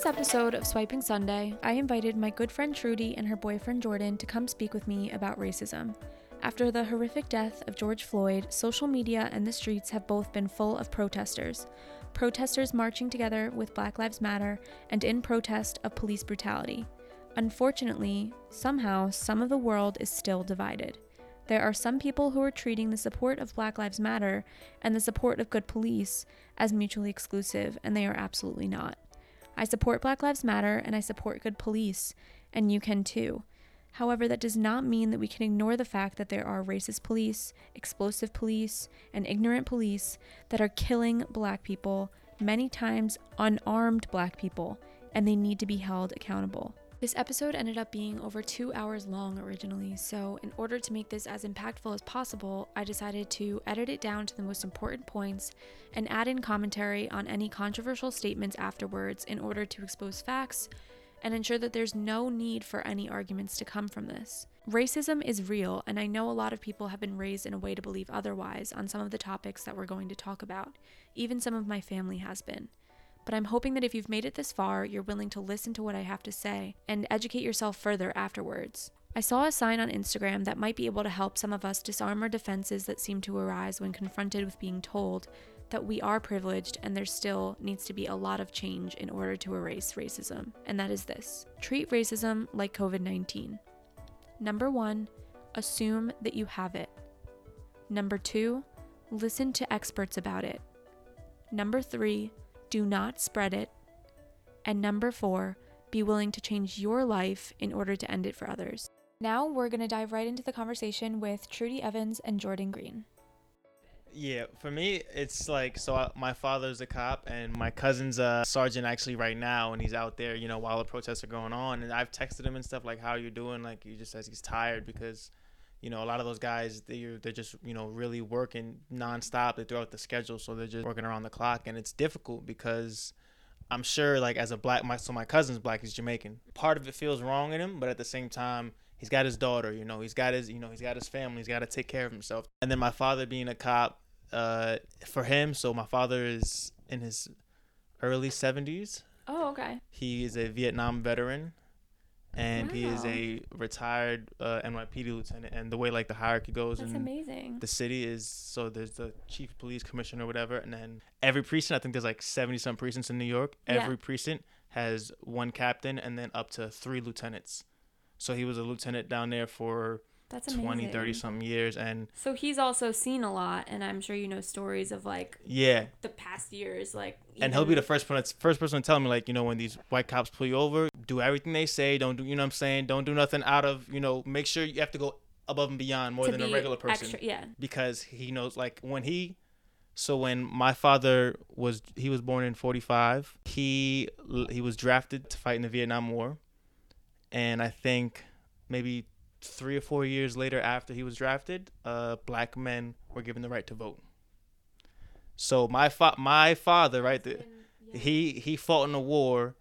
this episode of Swiping Sunday, I invited my good friend Trudy and her boyfriend Jordan to come speak with me about racism. After the horrific death of George Floyd, social media and the streets have both been full of protesters. Protesters marching together with Black Lives Matter and in protest of police brutality. Unfortunately, somehow, some of the world is still divided. There are some people who are treating the support of Black Lives Matter and the support of good police as mutually exclusive, and they are absolutely not. I support Black Lives Matter and I support good police, and you can too. However, that does not mean that we can ignore the fact that there are racist police, explosive police, and ignorant police that are killing black people, many times unarmed black people, and they need to be held accountable. This episode ended up being over two hours long originally, so in order to make this as impactful as possible, I decided to edit it down to the most important points and add in commentary on any controversial statements afterwards in order to expose facts and ensure that there's no need for any arguments to come from this. Racism is real, and I know a lot of people have been raised in a way to believe otherwise on some of the topics that we're going to talk about. Even some of my family has been. But I'm hoping that if you've made it this far, you're willing to listen to what I have to say and educate yourself further afterwards. I saw a sign on Instagram that might be able to help some of us disarm our defenses that seem to arise when confronted with being told that we are privileged and there still needs to be a lot of change in order to erase racism. And that is this treat racism like COVID 19. Number one, assume that you have it. Number two, listen to experts about it. Number three, do not spread it. And number four, be willing to change your life in order to end it for others. Now we're going to dive right into the conversation with Trudy Evans and Jordan Greene. Yeah, for me, it's like so. I, my father's a cop, and my cousin's a sergeant actually right now, and he's out there, you know, while the protests are going on. And I've texted him and stuff like, "How you doing?" Like he just says he's tired because, you know, a lot of those guys they they're just you know really working nonstop. They throw out the schedule, so they're just working around the clock, and it's difficult because. I'm sure, like as a black, my so my cousin's black, he's Jamaican. Part of it feels wrong in him, but at the same time, he's got his daughter, you know, he's got his, you know, he's got his family, he's got to take care of himself. And then my father being a cop, uh, for him, so my father is in his early 70s. Oh, okay. He is a Vietnam veteran, and he is a retired uh, NYPD lieutenant. And the way like the hierarchy goes That's in amazing. the city is so there's the chief police commissioner or whatever, and then every precinct. I think there's like 70 some precincts in New York. Yeah. Every precinct has one captain and then up to three lieutenants. So he was a lieutenant down there for That's amazing. 20, 30 something years, and So he's also seen a lot, and I'm sure you know stories of like yeah, the past years, like. and he'll be the first one first person to tell me like you know when these white cops pull you over do everything they say don't do you know what i'm saying don't do nothing out of you know make sure you have to go above and beyond more than a regular person Extra, yeah. because he knows like when he so when my father was he was born in 45 he he was drafted to fight in the vietnam war and i think maybe three or four years later after he was drafted uh black men were given the right to vote. So my fa- my father right the, he he fought in a war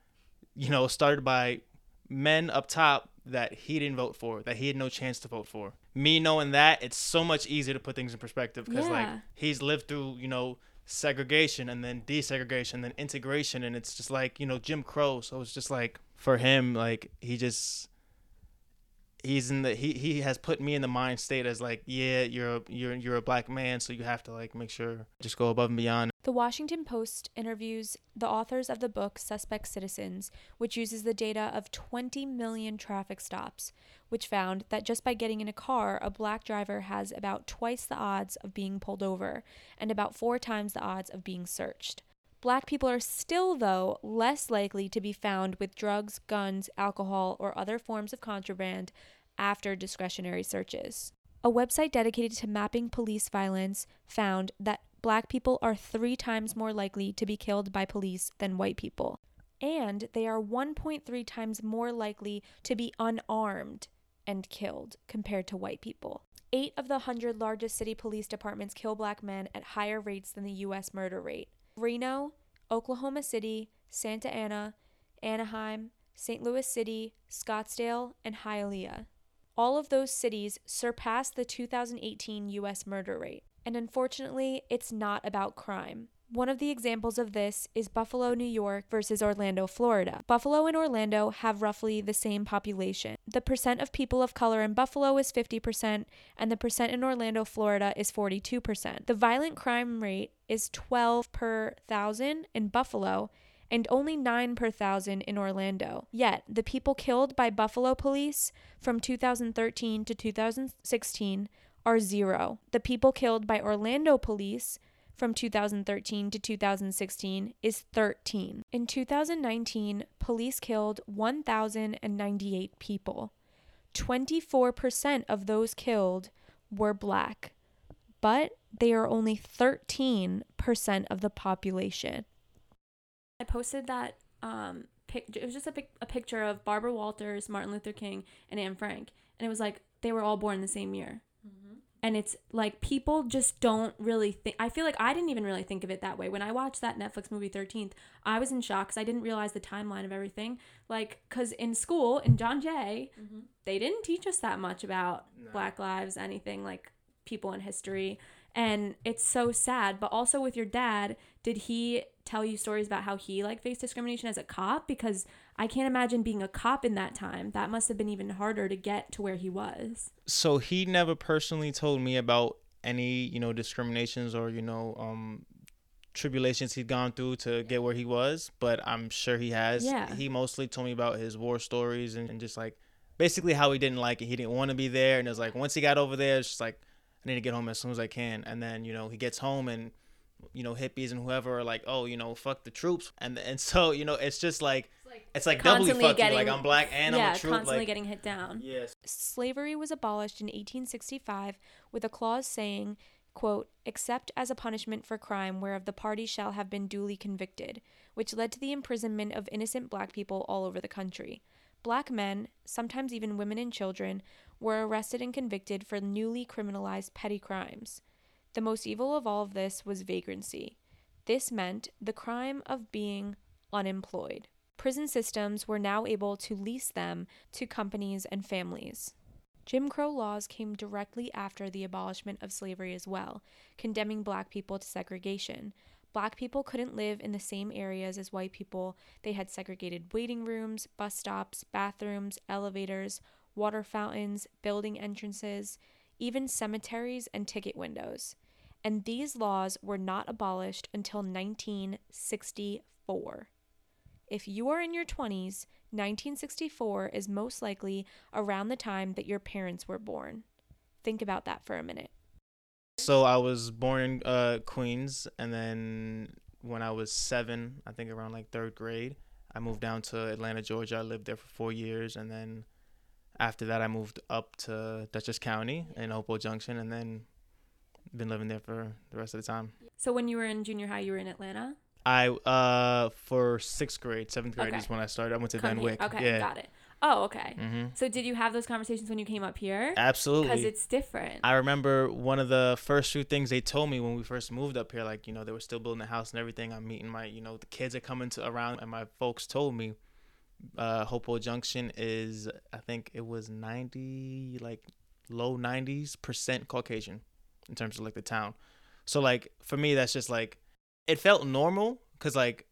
you know started by men up top that he didn't vote for that he had no chance to vote for. Me knowing that it's so much easier to put things in perspective because like he's lived through you know segregation and then desegregation and then integration and it's just like you know jim crow. So it's just like for him like he just he's in the he, he has put me in the mind state as like yeah you're a, you're you're a black man so you have to like make sure just go above and beyond The Washington Post interviews the authors of the book Suspect Citizens, which uses the data of 20 million traffic stops, which found that just by getting in a car, a black driver has about twice the odds of being pulled over and about four times the odds of being searched. Black people are still, though, less likely to be found with drugs, guns, alcohol, or other forms of contraband after discretionary searches. A website dedicated to mapping police violence found that black people are three times more likely to be killed by police than white people. And they are 1.3 times more likely to be unarmed and killed compared to white people. Eight of the 100 largest city police departments kill black men at higher rates than the U.S. murder rate. Reno, Oklahoma City, Santa Ana, Anaheim, St. Louis City, Scottsdale, and Hialeah. All of those cities surpassed the 2018 US murder rate. And unfortunately, it's not about crime. One of the examples of this is Buffalo, New York versus Orlando, Florida. Buffalo and Orlando have roughly the same population. The percent of people of color in Buffalo is 50%, and the percent in Orlando, Florida is 42%. The violent crime rate is 12 per thousand in Buffalo and only 9 per thousand in Orlando. Yet, the people killed by Buffalo police from 2013 to 2016 are zero. The people killed by Orlando police from 2013 to 2016 is 13. In 2019, police killed 1,098 people. 24% of those killed were black, but they are only 13% of the population. I posted that um pic- it was just a, pic- a picture of Barbara Walters, Martin Luther King, and Anne Frank, and it was like they were all born the same year and it's like people just don't really think i feel like i didn't even really think of it that way when i watched that netflix movie 13th i was in shock because i didn't realize the timeline of everything like because in school in john jay Mm-hmm. they didn't teach us that much about No. black lives anything like people in history and it's so sad but also with your dad did he tell you stories about how he like faced discrimination as a cop because i can't imagine being a cop in that time. That must have been even harder to get to where he was. So he never personally told me about any you know discriminations or you know um tribulations he'd gone through to get where he was but i'm sure he has. Yeah. he mostly told me about his war stories and, and just like basically how he didn't like it. He didn't want to be there and it was like once he got over there it's just like i need to get home as soon as i can. And then you know he gets home and you know hippies and whoever are like oh you know fuck the troops and and so you know it's just like it's like doubly Constantly fuck you like i'm black and yeah i'm a troop constantly like getting hit down yes slavery was abolished in 1865 with a clause saying, quote, except as a punishment for crime whereof the party shall have been duly convicted, which led to the imprisonment of innocent black people all over the country. Black men, sometimes even women and children, were arrested and convicted for newly criminalized petty crimes. The most evil of all of this was vagrancy. This meant the crime of being unemployed. Prison systems were now able to lease them to companies and families. Jim Crow laws came directly after the abolishment of slavery as well, condemning black people to segregation. Black people couldn't live in the same areas as white people. They had segregated waiting rooms, bus stops, bathrooms, elevators, water fountains, building entrances, even cemeteries and ticket windows. And these laws were not abolished until 1964. If you are in your 20s, 1964 is most likely around the time that your parents were born. Think about that for a minute. So I was born in uh, Queens, and then when I was seven, I think around like third grade, I moved down to Atlanta, Georgia. I lived there for four years, and then after that, I moved up to Dutchess County in Hopewell Junction, and then been living there for the rest of the time. So when you were in junior high, you were in Atlanta? I uh for sixth grade, seventh grade Okay. is when I started. I went to Come Van. Wyck. Okay, yeah. got it. Oh, okay. hmm So did you have those conversations when you came up here? Absolutely. Because it's different. I remember one of the first few things they told me when we first moved up here, like, you know, they were still building the house and everything. I'm meeting my, you know, the kids are coming to around and my folks told me uh Hopewell Junction is I think it was 90 like low 90s percent Caucasian in terms of like the town. So like for me that's just like it felt normal cuz like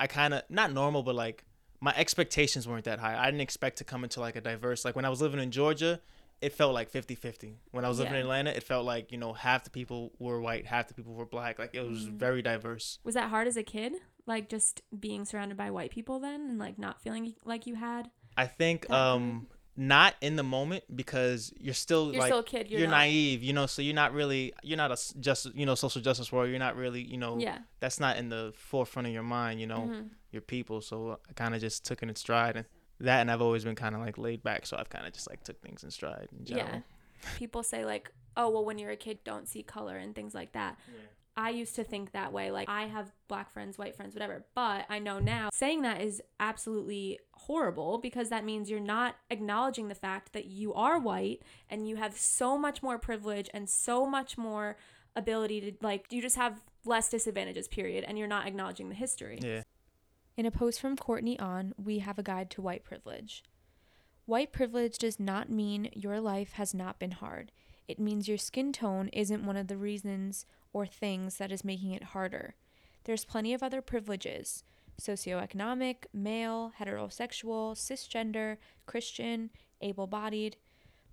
I kind of not normal but like my expectations weren't that high. I didn't expect to come into like a diverse like when I was living in Georgia, it felt like 50-50. When I was living Yeah. in Atlanta, it felt like, you know, half the people were white, half the people were black. Like it was Mhm. very diverse. Was that hard as a kid? Like just being surrounded by white people then and like not feeling like you had? I think um not in the moment because you're still You're like still a kid. You're, you're, naive, you know, so you're not really you're not a just you know social justice warrior. You're not really, you know, Yeah. that's not in the forefront of your mind, you know, Mhm. your people. So I kind of just took it in stride and that and I've always been kind of like laid back, so I've kind of just like took things in stride in general. Yeah. People say like, "Oh, well when you're a kid, don't see color and things like that." I used to think that way. Like, I have black friends, white friends, whatever. But I know now saying that is absolutely horrible because that means you're not acknowledging the fact that you are white and you have so much more privilege and so much more ability to, like, you just have less disadvantages, period. And you're not acknowledging the history. Yeah. In a post from Courtney On, we have a guide to white privilege. White privilege does not mean your life has not been hard. It means your skin tone isn't one of the reasons or things that is making it harder. There's plenty of other privileges socioeconomic, male, heterosexual, cisgender, Christian, able bodied.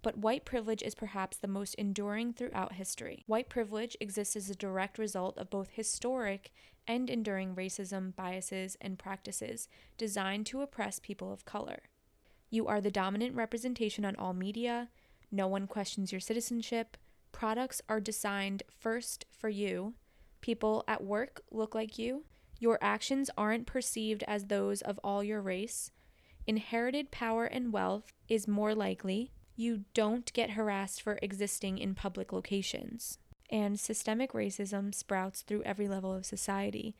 But white privilege is perhaps the most enduring throughout history. White privilege exists as a direct result of both historic and enduring racism, biases, and practices designed to oppress people of color. You are the dominant representation on all media. No one questions your citizenship. Products are designed first for you. People at work look like you. Your actions aren't perceived as those of all your race. Inherited power and wealth is more likely. You don't get harassed for existing in public locations. And systemic racism sprouts through every level of society.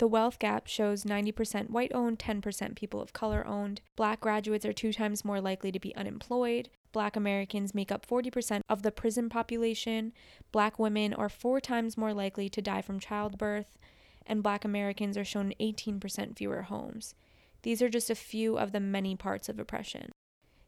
The wealth gap shows 90% white owned, 10% people of color owned. Black graduates are two times more likely to be unemployed. Black Americans make up 40% of the prison population. Black women are four times more likely to die from childbirth. And Black Americans are shown 18% fewer homes. These are just a few of the many parts of oppression.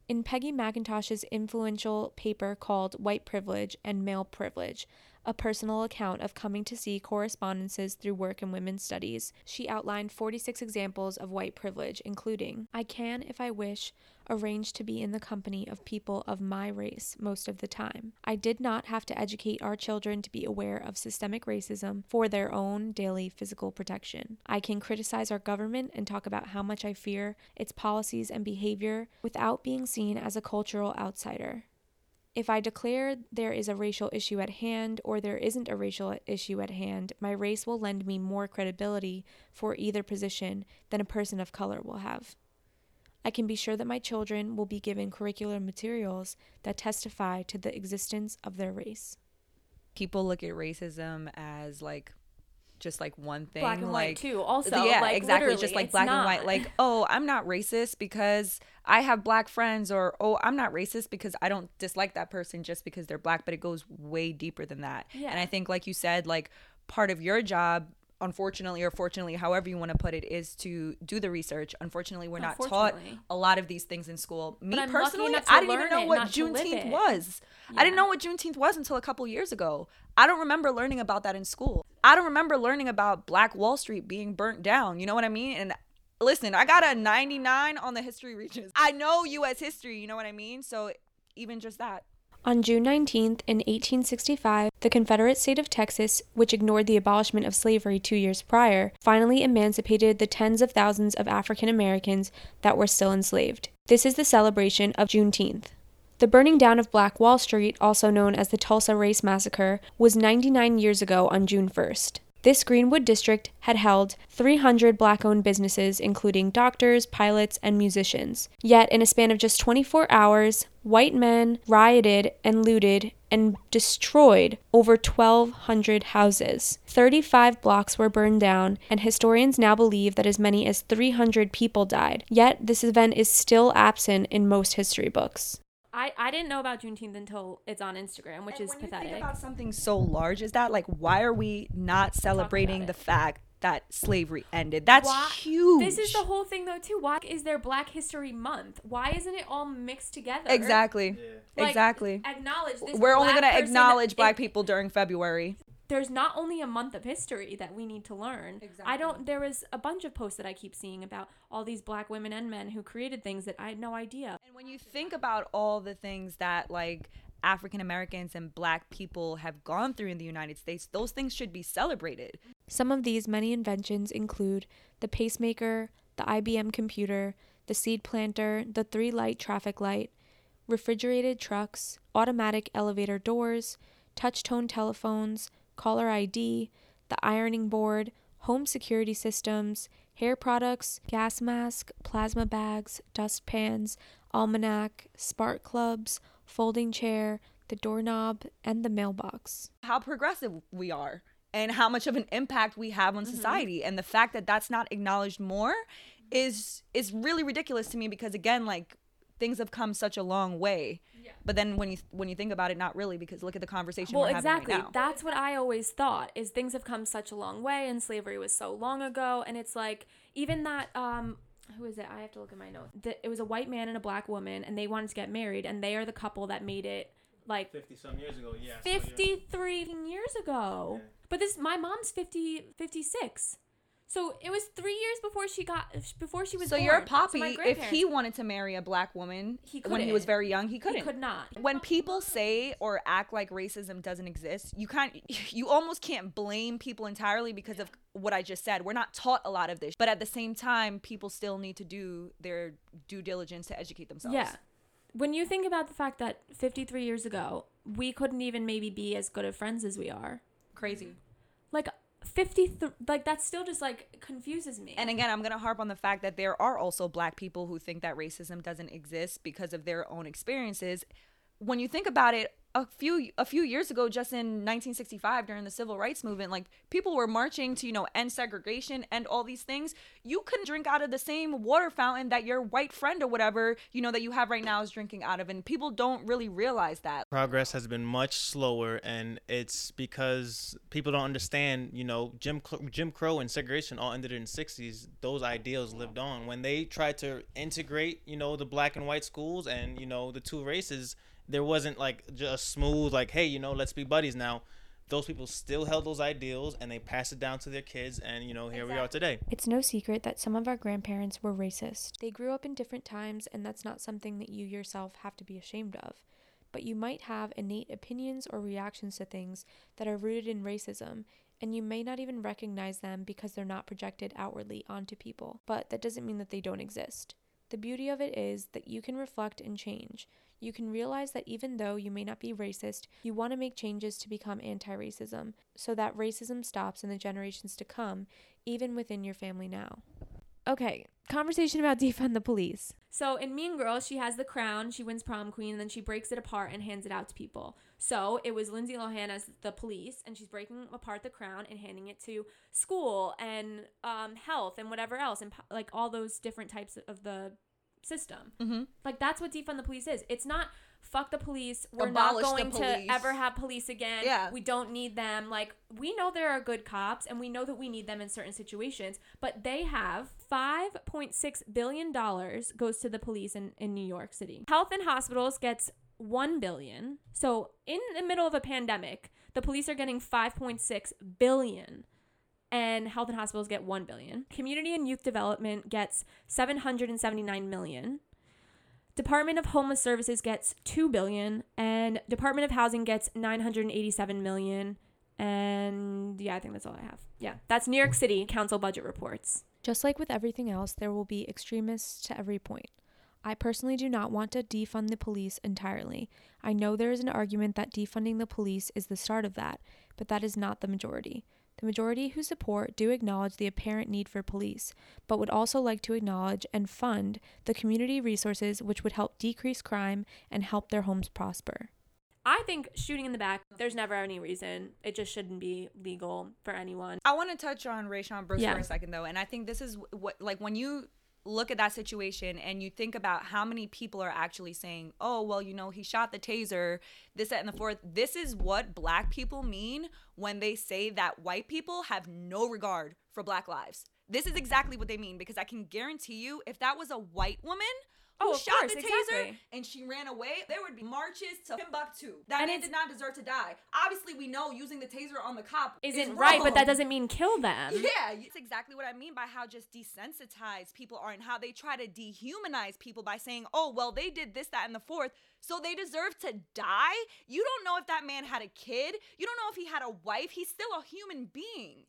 In Peggy McIntosh's influential paper called White Privilege and Male Privilege, a personal account of coming to see correspondences through work in women's studies, she outlined 46 examples of white privilege, including I can, if I wish, arrange to be in the company of people of my race most of the time. I did not have to educate our children to be aware of systemic racism for their own daily physical protection. I can criticize our government and talk about how much I fear its policies and behavior without being seen as a cultural outsider. If I declare there is a racial issue at hand or there isn't a racial issue at hand, my race will lend me more credibility for either position than a person of color will have. I can be sure that my children will be given curricular materials that testify to the existence of their race. People look at racism as like just like one thing Black and like white too. Also, yeah like, exactly just like black and white like oh i'm not racist because i have black friends or oh i'm not racist because i don't dislike that person just because they're black but it goes way deeper than that. Yeah. and i think like you said like part of your job unfortunately or fortunately however you want to put it is to do the research. Unfortunately we're not taught a lot of these things in school. Me personally i didn't even know it, what not juneteenth was. I didn't know what juneteenth was until a couple years ago. I don't remember learning about that in school i don't remember learning about black wall street being burnt down you know what i mean and listen i got a 99 on the history Regents i know us history you know what i mean so even just that On June 19th, in 1865, the Confederate state of Texas, which ignored the abolishment of slavery two years prior, finally emancipated the tens of thousands of African Americans that were still enslaved. This is the celebration of Juneteenth. The burning down of Black Wall Street, also known as the Tulsa Race Massacre, was 99 years ago on June 1st. This Greenwood district had held 300 black owned businesses, including doctors, pilots, and musicians. Yet, in a span of just 24 hours, white men rioted and looted and destroyed over 1,200 houses. 35 blocks were burned down, and historians now believe that as many as 300 people died. Yet, this event is still absent in most history books. I, I didn't know about Juneteenth until it's on Instagram, which And is when pathetic. You think about something so large as that, like why are we not celebrating the fact that slavery ended? That's Why- huge. This is the whole thing, though, too. Why is there Black History Month? Why isn't it all mixed together? exactly. Yeah. Like, exactly. Acknowledge this. We're only gonna person- acknowledge black it- people during February. There's not only a month of history that we need to learn. I don't. There was a bunch of posts that I keep seeing about all these black women and men who created things that I had no idea. And when you think about all the things that like African Americans and black people have gone through in the United States, those things should be celebrated. Some of these many inventions include the pacemaker, the IBM computer, the seed planter, the three light traffic light, refrigerated trucks, automatic elevator doors, touch tone telephones, caller ID, the ironing board, home security systems, hair products, gas mask, plasma bags, dust pans, almanac, spark plugs, folding chair, the doorknob, and the mailbox. How progressive we are and how much of an impact we have on mm-hmm. society and the fact that that's not acknowledged more is is really ridiculous to me because again like things have come such a long way. But then when you when you think about it not really because look at the conversation Well, we're exactly. having right now. That's what I always thought is things have come such a long way and slavery was so long ago and it's like even that um who is it? I have to look at my notes. The, it was a white man and a black woman and they wanted to get married and they are the couple that made it like 50 some years ago, yeah. so you're- 53 years ago. Yeah. But this my mom's 50 56. So it was 3 years before she got before she was So born. your poppy, if he wanted to marry a black woman He when he was very young, he couldn't. he could not. when people say or act like racism doesn't exist, you can't you almost can't blame people entirely because of what I just said. We're not taught a lot of this, but at the same time, people still need to do their due diligence to educate themselves. Yeah. When you think about the fact that 53 years ago, we couldn't even maybe be as good of friends as we are. Crazy. Like 50 th- like that still just like confuses me. And again, I'm going to harp on the fact that there are also black people who think that racism doesn't exist because of their own experiences. When you think about it, a few a few years ago just in 1965 during the civil rights movement, like people were marching to, you know, end segregation and all these things. You couldn't drink out of the same water fountain that your white friend or whatever, you know, that you have right now is drinking out of and people don't really realize that. progress has been much slower and it's because people don't understand you know jim jim crow and segregation all ended in the 60s those ideals lived on when they tried to integrate you know the black and white schools and you know the two races there wasn't like just smooth like hey you know let's be buddies now those people still held those ideals and they passed it down to their kids and you know here we are today It's no secret that some of our grandparents were racist. They grew up in different times, and that's not something that you yourself have to be ashamed of. But you might have innate opinions or reactions to things that are rooted in racism, and you may not even recognize them because they're not projected outwardly onto people. But that doesn't mean that they don't exist. The beauty of it is that you can reflect and change. You can realize that even though you may not be racist, you want to make changes to become anti racism so that racism stops in the generations to come, even within your family now. Okay, conversation about defund the police. So in Mean Girls, she has the crown, she wins prom queen, and then she breaks it apart and hands it out to people. So it was Lindsay Lohan as the police, and she's breaking apart the crown and handing it to school and um, health and whatever else, and like all those different types of the system. Mm-hmm. Like that's what defund the police is. It's not fuck the police. We're Abolish not going to ever have police again. Yeah. We don't need them. Like we know there are good cops and we know that we need them in certain situations, but they have 5.6 billion dollars goes to the police in in New York City. Health and hospitals gets 1 billion. So in the middle of a pandemic, the police are getting 5.6 billion and health and hospitals get 1 billion. Community and youth development gets 779 million. Department of Homeless Services gets 2 billion and Department of Housing gets 987 million. And yeah, I think that's all I have. Yeah, that's New York City council budget reports. Just like with everything else, there will be extremists to every point. I personally do not want to defund the police entirely. I know there is an argument that defunding the police is the start of that, but that is not the majority. The majority who support do acknowledge the apparent need for police, but would also like to acknowledge and fund the community resources which would help decrease crime and help their homes prosper. I think shooting in the back, there's never any reason. It just shouldn't be legal for anyone. I want to touch on Rayshon Brooks Yeah. for a second though, and I think this is what like when you look at that situation and you think about how many people are actually saying, "Oh, well, you know, he shot the taser, this, that, and the fourth. This is what black people mean when they say that white people have no regard for black lives. This is exactly what they mean because I can guarantee you, if that was a white woman. Oh, who Oh, shot course, the taser exactly. and she ran away? There would be marches to Timbuktu. That And man did not deserve to die. Obviously, we know using the taser on the cop is Isn't right, but that doesn't mean kill them. Yeah, that's exactly what I mean by how just desensitized people are and how they try to dehumanize people by saying, oh, well, they did this, that, and the fourth, so they deserve to die. You don't know if that man had a kid. You don't know if he had a wife. He's still a human being.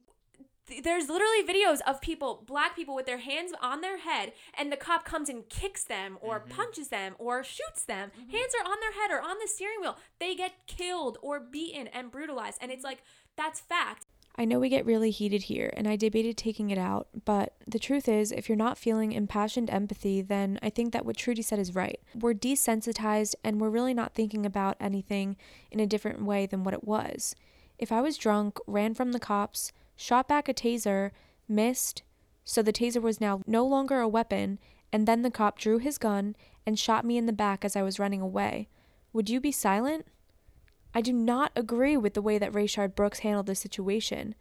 Th- There's literally videos of people, black people, with their hands on their head, and the cop comes and kicks them, or mm-hmm. punches them, or shoots them. Mm-hmm. Hands are on their head or on the steering wheel. They get killed or beaten and brutalized, and it's mm-hmm. like that's fact. I know we get really heated here, and I debated taking it out, but the truth is, if you're not feeling impassioned empathy, then I think that what Trudy said is right. We're desensitized, and we're really not thinking about anything in a different way than what it was. If I was drunk, ran from the cops, shot back a taser, missed, so the taser was now no longer a weapon, and then the cop drew his gun and shot me in the back as I was running away, would you be silent? I do not agree with the way that Rayshard Brooks handled the situation,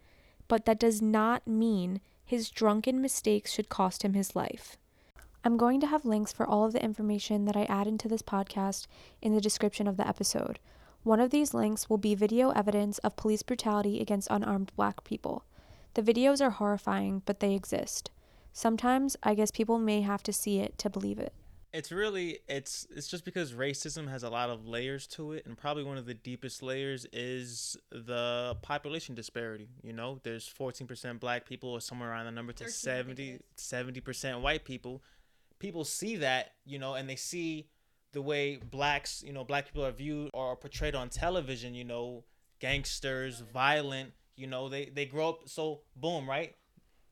but that does not mean his drunken mistakes should cost him his life. I'm going to have links for all of the information that I add into this podcast in the description of the episode. One of these links will be video evidence of police brutality against unarmed black people. The videos are horrifying, but they exist. Sometimes I guess people may have to see it to believe it. it's really it's it's just because racism has a lot of layers to it and probably one of the deepest layers is the population disparity you know there's 14% black people or somewhere around the number to 70 70% white people people see that you know and they see the way blacks you know black people are viewed or portrayed on television you know gangsters violent you know they they grow up so boom right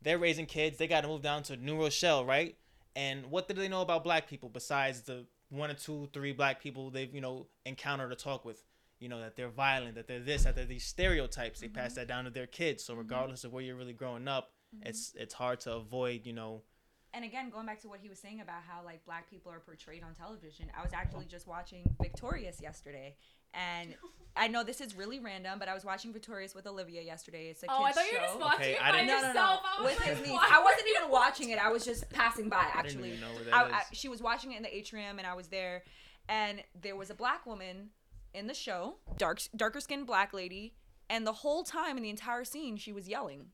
they're raising kids they got to move down to new rochelle right and what do they know about black people besides the one or two, three black people they've, you know, encountered or talked with? You know, that they're violent, that they're this, that they're these stereotypes. They pass mm-hmm. that down to their kids. So mm-hmm. regardless of where you're really growing up, mm-hmm. it's it's hard to avoid, you know, and again going back to what he was saying about how like black people are portrayed on television i was actually just watching victorious yesterday and i know this is really random but i was watching victorious with olivia yesterday it's a Oh, I kids thought you were show just watching Okay, it I by didn't- no, no, yourself. no. I was with like, his niece. I wasn't even watching it. I was just passing by. I didn't Actually, even know where that I, is. I, she was watching it in the atrium, and I was there. And there was a black woman in the show, dark, darker skinned black lady, and the whole time in the entire scene, she was yelling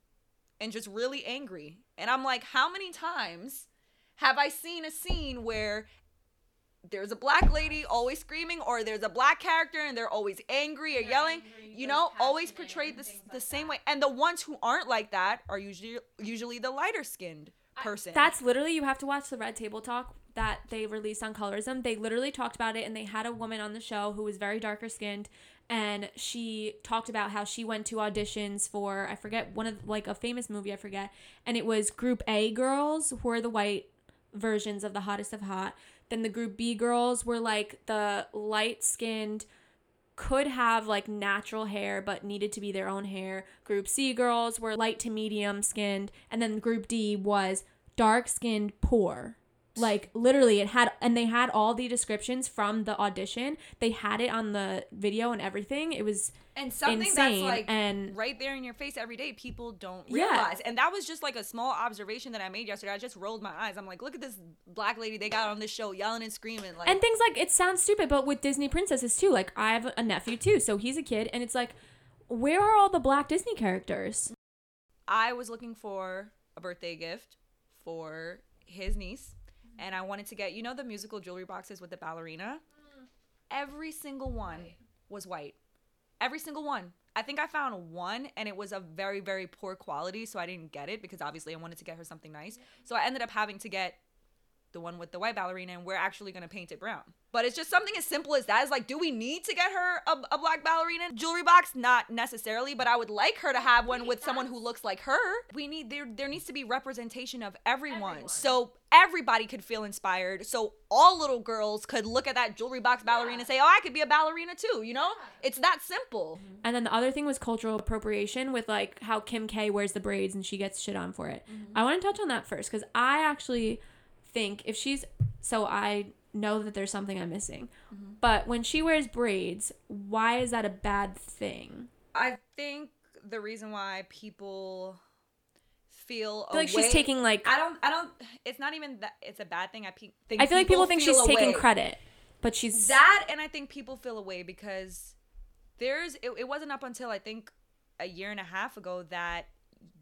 and just really angry. And I'm like, how many times have I seen a scene where there's a black lady always screaming, or there's a black character and they're always angry or yelling? you know, always portrayed this the same way. And the ones who aren't like that are usually usually the lighter skinned person. That's literally you have to watch the Red Table Talk that they released on Colorism. They literally talked about it, and they had a woman on the show who was very darker skinned, and she talked about how she went to auditions for I forget one of like a famous movie I forget, and it was Group A girls who were the white versions of the hottest of hot. Then the Group B girls were like the light skinned could have like natural hair but needed to be their own hair. Group C girls were light to medium skinned, and then group D was dark skinned poor. Like literally it had and they had all the descriptions from the audition. They had it on the video and everything. It was and something insane, that's like and- right there in your face every day people don't Yeah. realize and that was just like a small observation that i made yesterday i just rolled my eyes i'm like look at this black lady they got on this show yelling and screaming like and things like it sounds stupid, but with Disney princesses too. Like I have a nephew too, so he's a kid and it's like where are all the black Disney characters? i was looking for a birthday gift for his niece and i wanted to get you know the musical jewelry boxes with the ballerina? Every single one was white. Every single one. I think i found one and it was a very very poor quality so i didn't get it because obviously i wanted to get her something nice. So i ended up having to get the one with the white ballerina and we're actually going to paint it brown. But it's just something as simple as that. Is like do we need to get her a, a black ballerina? Jewelry box? Not necessarily but i would like her to have one with someone who looks like her. We need there there needs to be representation of everyone, so everybody could feel inspired. So all little girls could look at that jewelry box ballerina and say oh i could be a ballerina too you know? It's that simple. Mm-hmm. And then the other thing was cultural appropriation with like how Kim K wears the braids and she gets shit on for it. Mm-hmm. I want to touch on that first because I actually think if she's so I know that there's something I'm missing, mm-hmm. but when she wears braids, why is that a bad thing? i think the reason why people feel I feel like she's taking like I don't. I don't. It's not even that. It's a bad thing. I pe- think. I feel like people think she's taking credit, but she's That, and I think people feel away because there's. It, it wasn't up until I think a year and a half ago that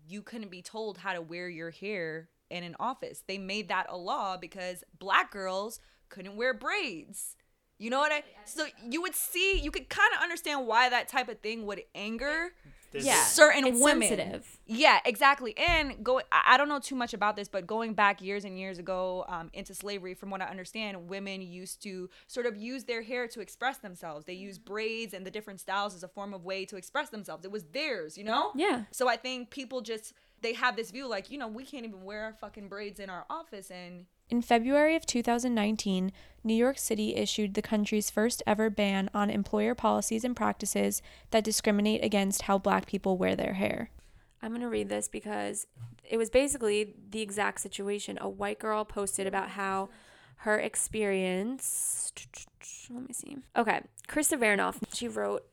you couldn't be told how to wear your hair in an office. They made that a law because black girls couldn't wear braids. You know what I? So you would see, you could kind of understand why that type of thing would anger There's- yeah certain it's women. sensitive. Yeah, exactly. And go I I don't know too much about this, but going back years and years ago um, into slavery, from what I understand, women used to sort of use their hair to express themselves. They used braids and the different styles as a form of way to express themselves. It was theirs, you know? Yeah. So I think people just they have this view like, you know, we can't even wear our fucking braids in our office and In February of 2019, New York City issued the country's first ever ban on employer policies and practices that discriminate against how black people wear their hair. I'm going to read this because it was basically the exact situation. A white girl posted about how her experience. Let me see. Okay. Krista Vernoff, she wrote,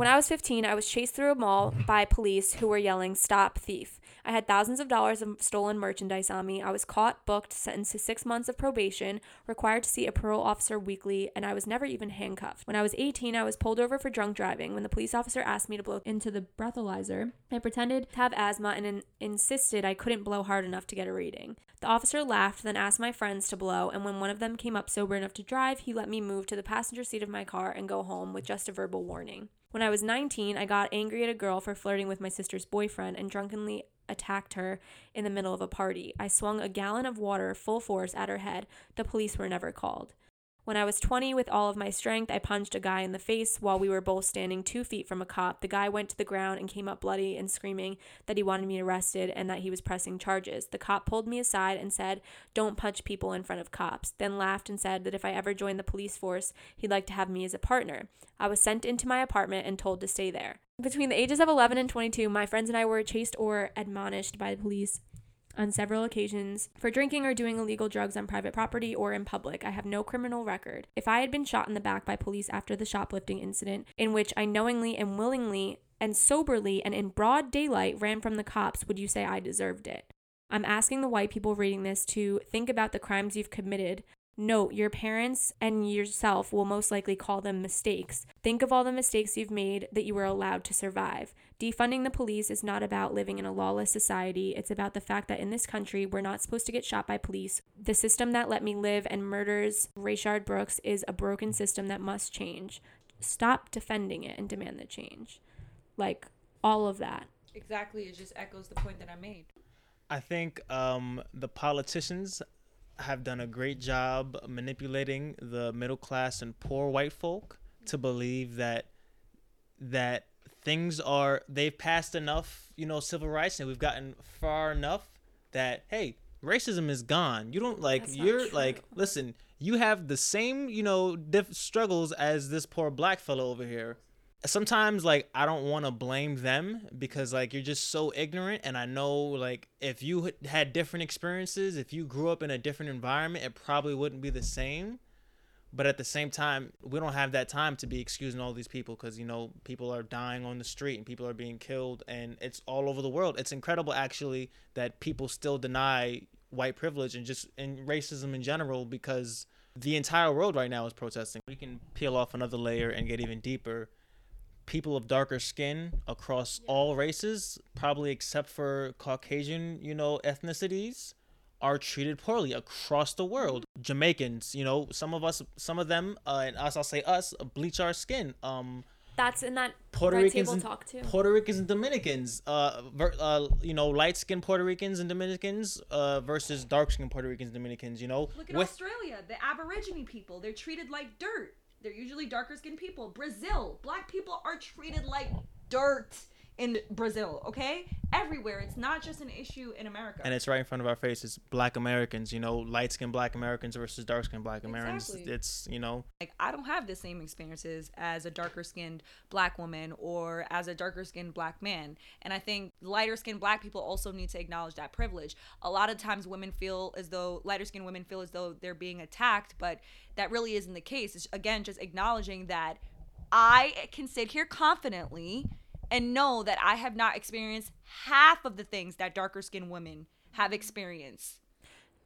When I was 15, I was chased through a mall by police who were yelling, Stop, thief. I had thousands of dollars of stolen merchandise on me. I was caught, booked, sentenced to six months of probation, required to see a parole officer weekly, and I was never even handcuffed. When I was 18, I was pulled over for drunk driving. When the police officer asked me to blow into the breathalyzer, I pretended to have asthma and in- insisted I couldn't blow hard enough to get a reading. The officer laughed, then asked my friends to blow, and when one of them came up sober enough to drive, he let me move to the passenger seat of my car and go home with just a verbal warning. When I was 19, I got angry at a girl for flirting with my sister's boyfriend and drunkenly attacked her in the middle of a party. I swung a gallon of water full force at her head. The police were never called. When I was 20, with all of my strength, I punched a guy in the face while we were both standing two feet from a cop. The guy went to the ground and came up bloody and screaming that he wanted me arrested and that he was pressing charges. The cop pulled me aside and said, Don't punch people in front of cops, then laughed and said that if I ever joined the police force, he'd like to have me as a partner. I was sent into my apartment and told to stay there. Between the ages of 11 and 22, my friends and I were chased or admonished by the police on several occasions for drinking or doing illegal drugs on private property or in public. I have no criminal record. If I had been shot in the back by police after the shoplifting incident, in which I knowingly and willingly and soberly and in broad daylight ran from the cops, would you say I deserved it? I'm asking the white people reading this to think about the crimes you've committed. Note, your parents and yourself will most likely call them mistakes. Think of all the mistakes you've made that you were allowed to survive. Defunding the police is not about living in a lawless society. It's about the fact that in this country, we're not supposed to get shot by police. The system that let me live and murders Rayshard Brooks is a broken system that must change. Stop defending it and demand the change. Like, all of that. Exactly. It just echoes the point that I made. I think um, the politicians have done a great job manipulating the middle class and poor white folk to believe that that things are they've passed enough, you know, civil rights and we've gotten far enough that hey, racism is gone. You don't like That's you're like listen, you have the same, you know, diff- struggles as this poor black fellow over here. Sometimes like I don't want to blame them because like you're just so ignorant and I know like if you had- different experiences, if you grew up in a different environment, it probably wouldn't be the same. But at the same time we don't have that time to be excusing all these people because you know people are dying on the street and people are being killed and it's all over the world. It's incredible actually that people still deny white privilege and just and racism in general because the entire world right now is protesting. We can peel off another layer and get even deeper people of darker skin across all races probably except for caucasian you know ethnicities are treated poorly across the world. Jamaicans, you know, some of us, some of them, uh, and us, I'll say us, bleach our skin. Um, That's in that Puerto Ricans and Talk too. Puerto Ricans and Dominicans, uh, ver- uh, you know, light skinned Puerto Ricans and Dominicans, uh, versus dark skinned Puerto Ricans and Dominicans. You know, Look at with Australia, the Aborigine people. They're treated like dirt. They're usually darker skinned people. Brazil, black people are treated like dirt in Brazil, okay? Everywhere. It's not just an issue in America. and it's right in front of our faces. Black Americans, you know, light skinned Black Americans versus dark skinned Black Americans. Exactly. It's you know, like I don't have the same experiences as a darker skinned black woman or as a darker skinned black man. And I think lighter skinned black people also need to acknowledge that privilege. A lot of times women feel as though lighter skinned women feel as though they're being attacked, but that really isn't the case. It's again just acknowledging that I can sit here confidently and know that I have not experienced half of the things that darker skinned women have experienced.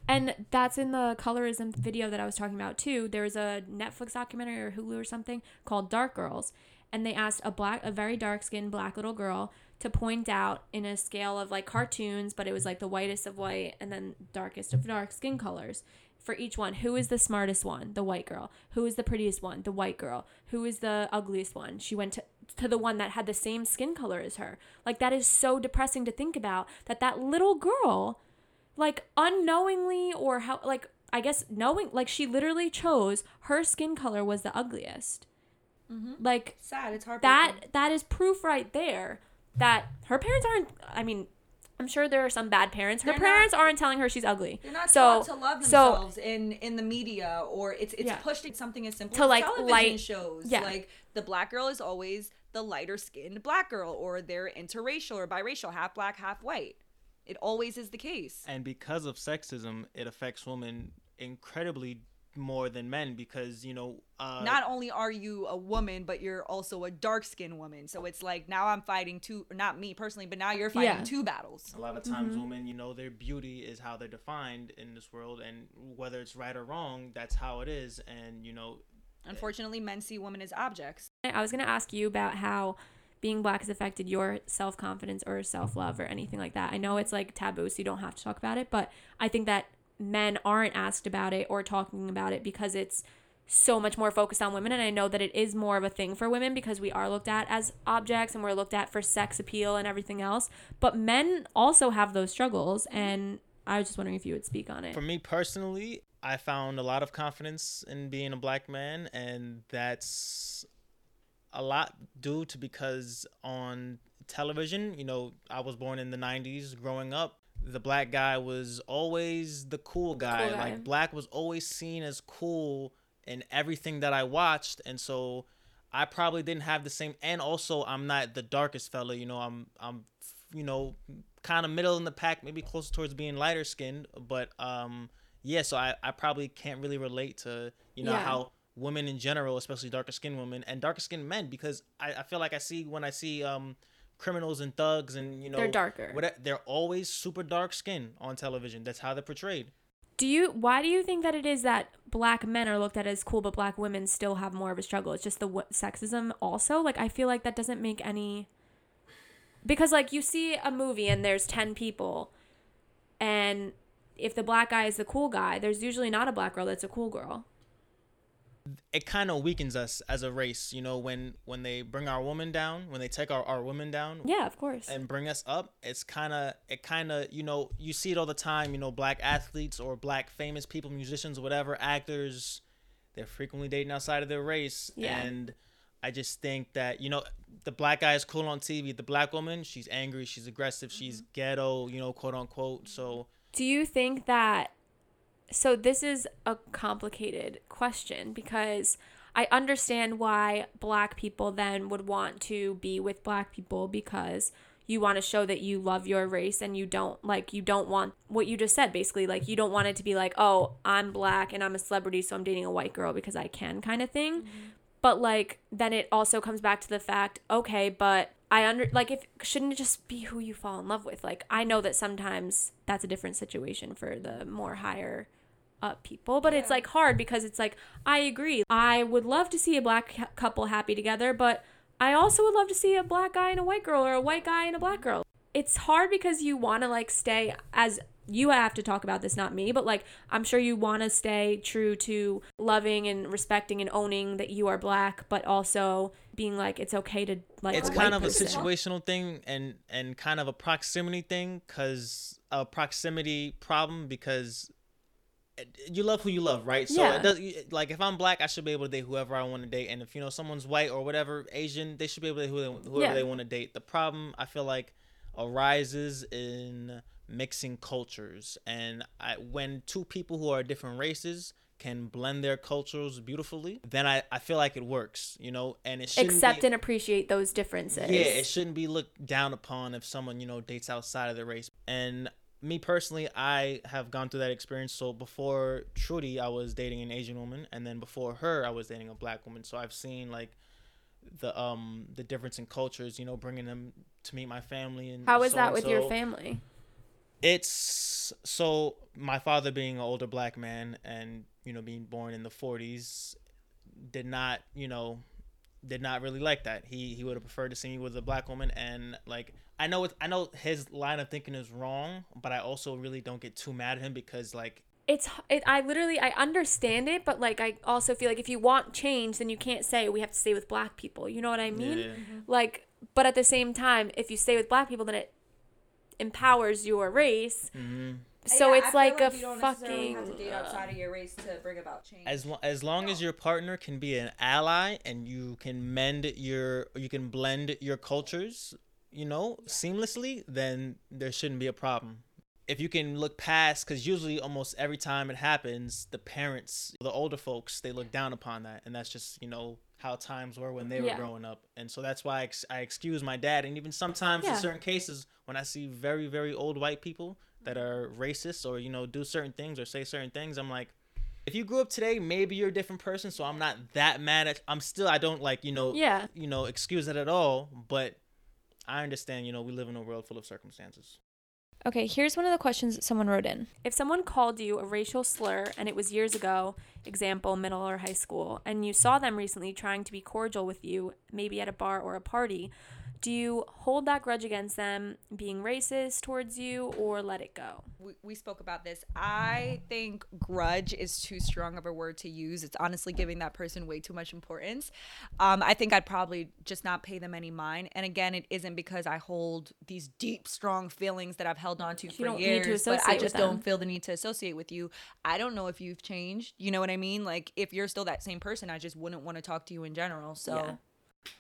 And that's in the colorism video that I was talking about too. There's a Netflix documentary or Hulu or something called Dark Girls, and they asked a black, a very dark skinned black little girl to point out in a scale of like cartoons, but it was like the whitest of white and then darkest of dark skin colors. For each one, who is the smartest one? The white girl. Who is the prettiest one? The white girl. Who is the ugliest one? She went to to the one that had the same skin color as her. Like that is so depressing to think about that that little girl like unknowingly or how like I guess knowing like she literally chose her skin color was the ugliest. Mm-hmm. Like Sad. It's hard. that that is proof right there that her parents aren't I mean I'm sure there are some bad parents. Her They're not- parents aren't telling her she's ugly. They're not so taught to love so themselves in in the media, or it's it's Yeah. pushed in something as simple To, as like, television light- shows. yeah. Like the black girl is always the lighter skinned black girl, or they're interracial or biracial, half black, half white. It always is the case. and because of sexism, it affects women incredibly more than men because you know uh, not only are you a woman, but you're also a dark skinned woman. So it's like now I'm fighting two, not me personally, but now you're fighting Yeah. two battles. a lot of times women you know their beauty is how they're defined in this world and whether it's right or wrong that's how it is and you know Unfortunately, men see women as objects. I was going to ask you about how being black has affected your self confidence or self love or anything like that. I know it's like taboo, so you don't have to talk about it, but I think that men aren't asked about it or talking about it because it's so much more focused on women. And I know that it is more of a thing for women because we are looked at as objects and we're looked at for sex appeal and everything else. But men also have those struggles. Mm-hmm. And I was just wondering if you would speak on it. For me personally, I found a lot of confidence in being a black man, and that's a lot due to because on television, you know, I was born in the 90s growing up. The black guy was always the cool guy. Cool guy. Like, black was always seen as cool in everything that I watched. And so I probably didn't have the same. And also, I'm not the darkest fella. You know, I'm, I'm, you know, kind of middle in the pack, maybe closer towards being lighter skinned. But, um, yeah, so I, I probably can't really relate to, you know, Yeah. how women in general, especially darker skinned women and darker skinned men, because I, I feel like I see when I see um criminals and thugs and you know They're darker. What they're always super dark skinned on television. That's how they're portrayed. Do you why do you think that it is that black men are looked at as cool but black women still have more of a struggle? It's just the w- sexism also? Like I feel like that doesn't make any because like you see a movie and there's 10 people and if the black guy is the cool guy, there's usually not a black girl that's a cool girl. It kind of weakens us as a race, you know, when when they bring our woman down, when they take our, our women down, Yeah, of course. and bring us up it's kind of it kind of you know you see it all the time you know black athletes or black famous people musicians whatever actors they're frequently dating outside of their race Yeah. and i just think that you know the black guy is cool on tv the black woman she's angry she's aggressive she's mm-hmm. ghetto you know quote unquote so Do you think that so this is a complicated question because I understand why black people then would want to be with black people because you want to show that you love your race and you don't like you don't want what you just said basically. Like you don't want it to be like oh I'm black and I'm a celebrity so I'm dating a white girl because I can kind of thing mm-hmm. but like then it also comes back to the fact okay but i under like if shouldn't it just be who you fall in love with? Like i know that sometimes that's a different situation for the more higher up people but it's like hard because it's like i agree. I would love to see a black cou- couple happy together but i also would love to see a black guy and a white girl or a white guy and a black girl. It's hard because you want to like stay as you have to talk about this not me but like i'm sure you want to stay true to loving and respecting and owning that you are black but also being like it's okay to like it's kind of a situational thing and and kind of a proximity thing because a proximity problem because you love who you love right? So Yeah. it does like if i'm black i should be able to date whoever i want to date. And if you know someone's white or whatever asian they should be able to date whoever Yeah. they want to date. The problem i feel like arises in mixing cultures. And I, when two people who are different races can blend their cultures beautifully then i, I feel like it works you know and it shouldn't accept be, and appreciate those differences yeah, it shouldn't be looked down upon if someone, you know, dates outside of their race. And me personally, I have gone through that experience. So before Trudy, I was dating an Asian woman, and then before her, I was dating a black woman. So I've seen like the um the difference in cultures, you know, bringing them to meet my family and how is so that with your family It's so my father being an older black man and you know being born in the 40s did not you know did not really like that. He he would have preferred to see me with a black woman and like I know it, I know his line of thinking is wrong, but I also really don't get too mad at him because like it's it, i literally i understand it but like i also feel like if you want change then you can't say we have to stay with black people you know what i mean Yeah. Mm-hmm. like but at the same time if you stay with black people then it empowers your race. Mhm. so Yeah, I it's feel like, a you don't fucking have to date uh, outside of your race to bring about change. as lo- as long as your partner can be an ally and you can mend your you can blend your cultures you know seamlessly then there shouldn't be a problem. If you can look past because usually almost every time it happens the parents the older folks they look down upon that. And that's just you know how times were when they were Yeah. growing up and so that's why I, ex- I excuse my dad and even sometimes in certain cases when i see very very old white people that are racist or you know do certain things or say certain things i'm like if you grew up today, maybe you're a different person. So I'm not that mad at. I'm still. I don't like you know. Yeah. You know, excuse it at all. But I understand. You know, we live in a world full of circumstances. Okay, here's one of the questions that someone wrote in. If someone called you a racial slur and it was years ago, example, middle or high school, and you saw them recently trying to be cordial with you, maybe at a bar or a party, do you hold that grudge against them being racist towards you or let it go? we, we spoke about this. I think grudge is too strong of a word to use. It's honestly giving that person way too much importance. Um, I think I'd probably just not pay them any mind. And again, it isn't because I hold these deep, strong feelings that I've held on to You for years, but I just don't feel the need to associate with you. I don't know if you've changed. You know what I mean? Like if you're still that same person, I just wouldn't want to talk to you in general. So. Yeah.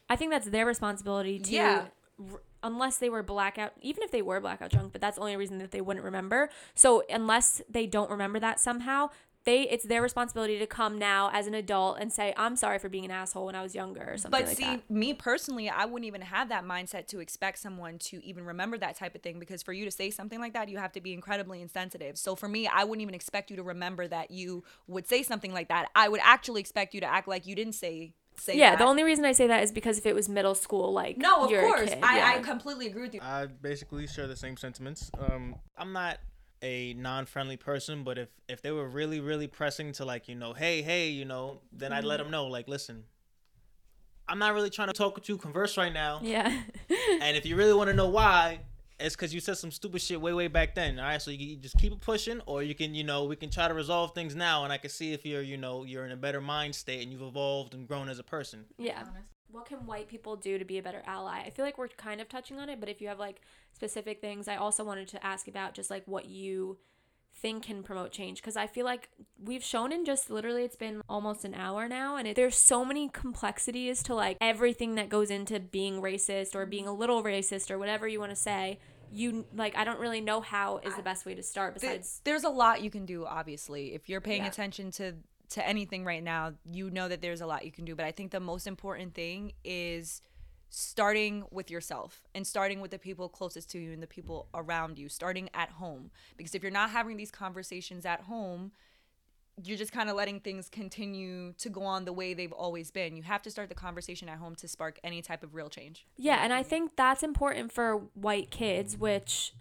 I think that's their responsibility to, Yeah. r- unless they were blackout, even if they were blackout drunk, but that's the only reason that they wouldn't remember. So unless they don't remember that somehow, they it's their responsibility to come now as an adult and say, "I'm sorry for being an asshole when I was younger" or something But like see, that. me personally, I wouldn't even have that mindset to expect someone to even remember that type of thing because for you to say something like that, you have to be incredibly insensitive. So for me, I wouldn't even expect you to remember that you would say something like that. I would actually expect you to act like you didn't say say Yeah, that. the only reason I say that is because if it was middle school, like No, of you're a course. kid, I, yeah. I completely agree with you. I basically share the same sentiments. Um, I'm not a non-friendly person, but if if they were really really pressing to like you know, hey hey, you know, then I'd let them know like, listen, I'm not really trying to talk with you, converse right now. yeah. And if you really want to know why, it's because you said some stupid shit way way back then. All right, so you can just keep it pushing, or you can you know we can try to resolve things now, and I can see if you're you know you're in a better mind state and you've evolved and grown as a person. Yeah. What can white people do to be a better ally? I feel like we're kind of touching on it, but if you have like specific things, I also wanted to ask about just like what you think can promote change because I feel like we've shown in just literally it's been almost an hour now and it, there's so many complexities to like everything that goes into being racist or being a little racist or whatever you want to say. You like I don't really know how is the best way to start besides there's a lot you can do obviously if you're paying Yeah. attention to to anything right now you know that there's a lot you can do but i think the most important thing is starting with yourself and starting with the people closest to you and the people around you starting at home. Because if you're not having these conversations at home you're just kind of letting things continue to go on the way they've always been. You have to start the conversation at home to spark any type of real change. Yeah, and I think that's important for white kids, which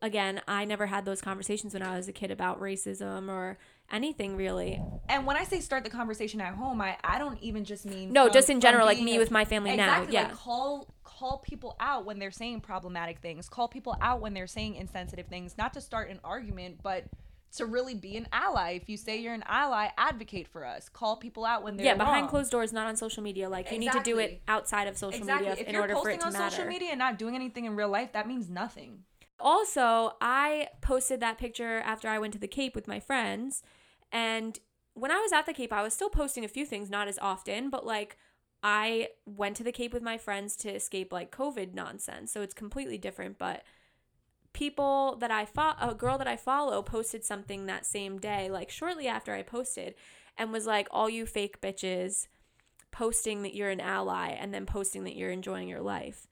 again, I never had those conversations when I was a kid about racism or anything really. And when I say start the conversation at home, I, I don't even just mean No, from- just in general, like me a- with my family now, exactly, yeah. Like call call people out when they're saying problematic things. Call people out when they're saying insensitive things. Not to start an argument, but to really be an ally. If you say you're an ally, advocate for us. Call people out when they're yeah, behind wrong. closed doors, not on social media. Like you need to do it outside of social Exactly. media If in you're order for posting it to on matter. social media and not doing anything in real life, that means nothing. Also, I posted that picture after I went to the Cape with my friends. And when I was at the Cape, I was still posting a few things, not as often, but like I went to the Cape with my friends to escape like COVID nonsense. So it's completely different. But people that I follow, a girl that I follow posted something that same day, like shortly after I posted, and was like, all you fake bitches posting that you're an ally and then posting that you're enjoying your life.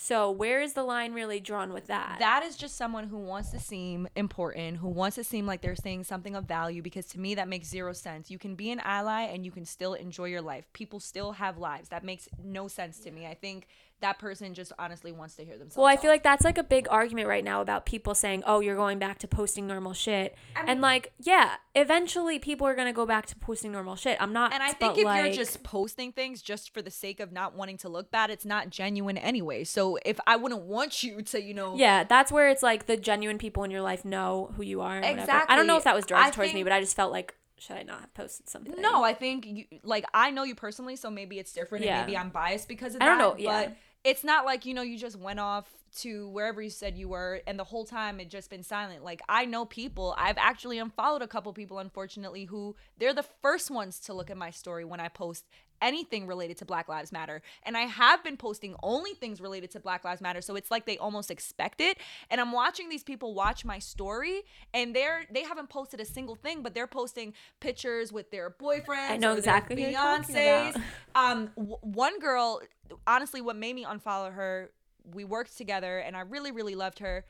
So where is the line really drawn with that? That is just someone who wants to seem important, who wants to seem like they're saying something of value because to me that makes zero sense. You can be an ally and you can still enjoy your life. People still have lives. That makes no sense to me. I think that person just honestly wants to hear themselves. Well, I feel like that's like a big argument right now about people saying, "Oh, you're going back to posting normal shit," and like, yeah, eventually people are gonna go back to posting normal shit. I'm not, And I think if like, you're just posting things just for the sake of not wanting to look bad, it's not genuine anyway. So if I wouldn't want you to, you know, yeah, that's where it's like the genuine people in your life know who you are. And whatever. I don't know if that was I directed towards me, but I just felt like, should I not have posted something? No, I think you like I know you personally, so maybe it's different Yeah. and maybe I'm biased because of I that. I don't know, yeah. But it's not like, you know, you just went off to wherever you said you were and the whole time it just been silent. Like I know people, I've actually unfollowed a couple people unfortunately who they're the first ones to look at my story when I post anything related to Black Lives Matter. And I have been posting only things related to Black Lives Matter, so it's like they almost expect it. And I'm watching these people watch my story and they're they haven't posted a single thing, but they're posting pictures with their boyfriends. I know exactly Beyonces. Um w- one girl, honestly what made me unfollow her, we worked together and I really really loved her.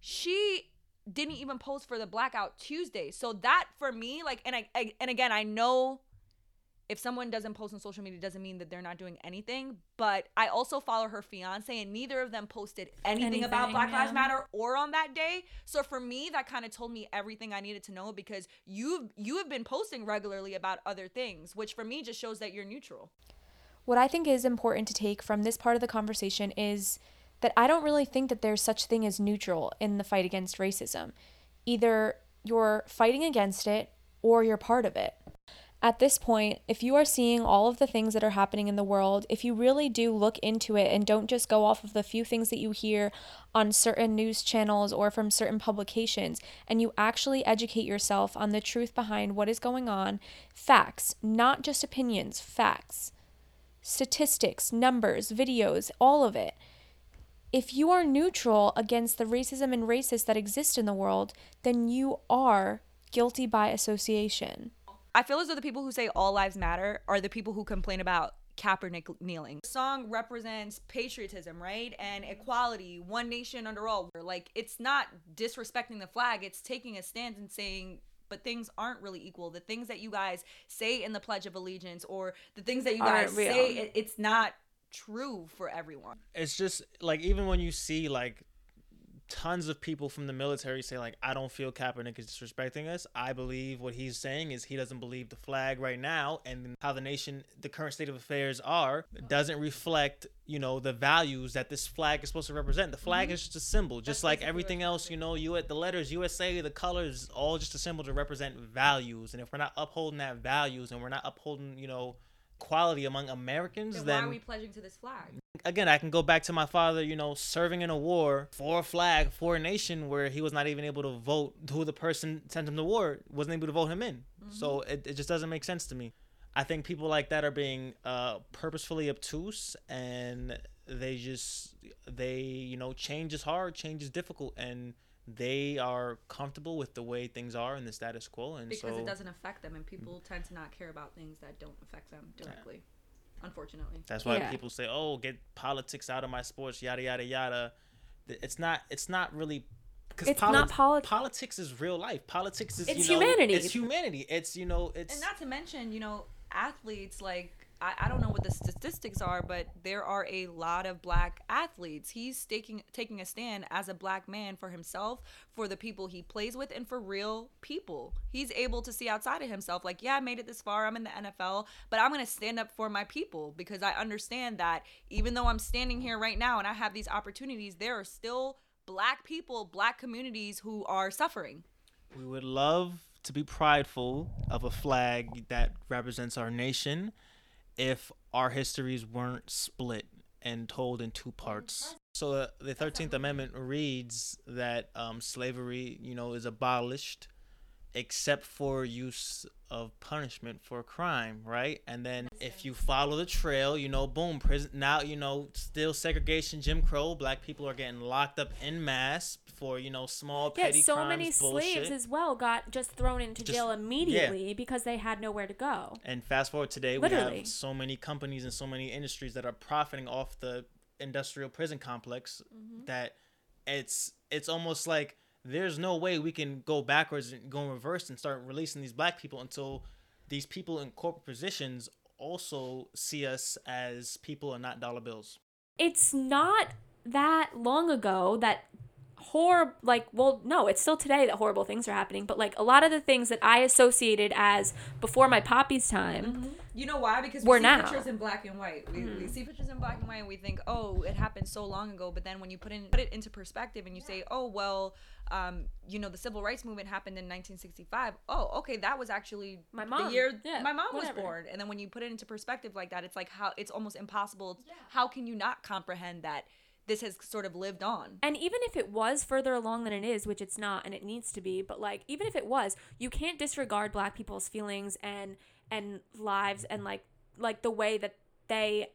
She didn't even post for the blackout Tuesday. So that for me, like, and I, I and again, I know if someone doesn't post on social media doesn't mean that they're not doing anything. But I also follow her fiance, and neither of them posted anything, about Anything, Black Lives. Matter or on that day. So for me, that kind of told me everything I needed to know because you you have been posting regularly about other things, which for me just shows that you're neutral. What I think is important to take from this part of the conversation is that I don't really think that there's such thing as neutral in the fight against racism. Either you're fighting against it or you're part of it. At this point, if you are seeing all of the things that are happening in the world, if you really do look into it and don't just go off of the few things that you hear on certain news channels or from certain publications, and you actually educate yourself on the truth behind what is going on, facts, not just opinions, facts statistics, numbers, videos, all of it. If you are neutral against the racism and racists that exist in the world, then you are guilty by association. I feel as though the people who say all lives matter are the people who complain about Kaepernick kneeling. The song represents patriotism, right? And equality, one nation under all. Like it's not disrespecting the flag, it's taking a stand and saying but things aren't really equal. The things that you guys say in the Pledge of Allegiance or the things that you guys say, it, it's not true for everyone. it's just like even when you see like tons of people from the military say like I don't feel Kaepernick is disrespecting us. I believe what he's saying is he doesn't believe the flag right now and how the nation the current state of affairs are doesn't reflect, you know, the values that this flag is supposed to represent. The flag is just a symbol, just like everything else, you know, you at the letters USA, the colors, all just a symbol to represent values. And if we're not upholding that values and we're not upholding, you know, quality among Americans, then then why are we pledging to this flag? again, I can go back to my father, you know, serving in a war for a flag, for a nation where he was not even able to vote who the person sent him to war, wasn't able to vote him in. So it, it just doesn't make sense to me. I think people like that are being uh, purposefully obtuse and they just, they, you know, change is hard, change is difficult, and they are comfortable with the way things are in the status quo. And Because so, it doesn't affect them and people tend to not care about things that don't affect them directly. Unfortunately. That's why Yeah. people say, "Oh, get politics out of my sports," yada yada yada. It's not. It's not really. Because It's not polit- Politics is real life. Politics is. It's you know, humanity. It's humanity. It's you know. It's and not to mention you know athletes like I, I don't know what the statistics are but there are a lot of black athletes. He's taking taking a stand as a black man for himself for the people he plays with and for real people. He's able to see outside of himself like yeah i made it this far i'm in the nfl but i'm to stand up for my people because i understand that even though i'm standing here right now and i have these opportunities there are still black people black communities who are suffering. We would love to be prideful of a flag that represents our nation, if our histories weren't split and told in two parts. So uh, the Thirteenth Amendment reads that um, slavery, you know, is abolished, except for use of punishment for crime, right? And then if you follow the trail, you know, boom, prison. Now you know, still segregation, Jim Crow. Black people are getting locked up in mass for you know small Yeah, petty so crimes. many slaves as well got just thrown into Just- jail immediately because they had nowhere to go. And fast forward today, we Literally. have so many companies and so many industries that are profiting off the industrial prison complex Mm-hmm. that it's it's almost like there's no way we can go backwards and go in reverse and start releasing these black people until these people in corporate positions also see us as people and not dollar bills. It's not that long ago that horror like well no it's still today that horrible things are happening but like a lot of the things that i associated as before my poppy's time You know why? Because We're we see now. pictures in black and white. We, we see pictures in black and white, and we think, oh, it happened so long ago. But then when you put in put it into perspective, and you say, oh, well, um, you know, the civil rights movement happened in 1965. Oh, okay, that was actually My mom, the year yeah, my mom whatever. was born. And then when you put it into perspective like that, it's like how it's almost impossible. How can you not comprehend that this has sort of lived on? and even if it was further along than it is which it's not and it needs to be but like even if it was you can't disregard black people's feelings and and lives and like like the way that they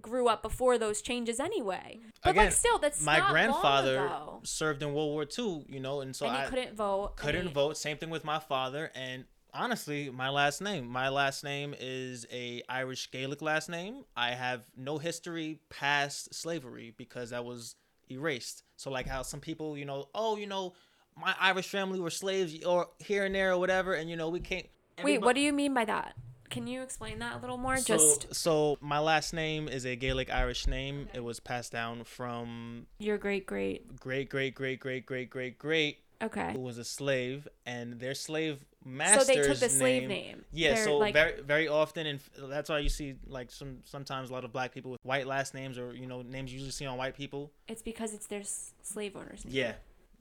grew up before those changes anyway but Again, like still that's My not grandfather long ago. served in World War II, you know, and so and he I couldn't vote couldn't he- vote. Same thing with my father. And honestly, my last name. My last name is a Irish Gaelic last name. I have no history past slavery because that was erased. So like how some people, you know, oh, you know, my Irish family were slaves or here and there or whatever, and you know we can't. Wait, what do you mean by that? Can you explain that a little more? So, Just so my last name is a Gaelic Irish name. It was passed down from your great great. great great great great great great great Okay. who was a slave, and their slave master's So they took the slave name. Yeah, They're so like, very very often, and that's why you see like some sometimes a lot of black people with white last names or you know names you usually see on white people. it's because it's their s- slave owners' name. Yeah,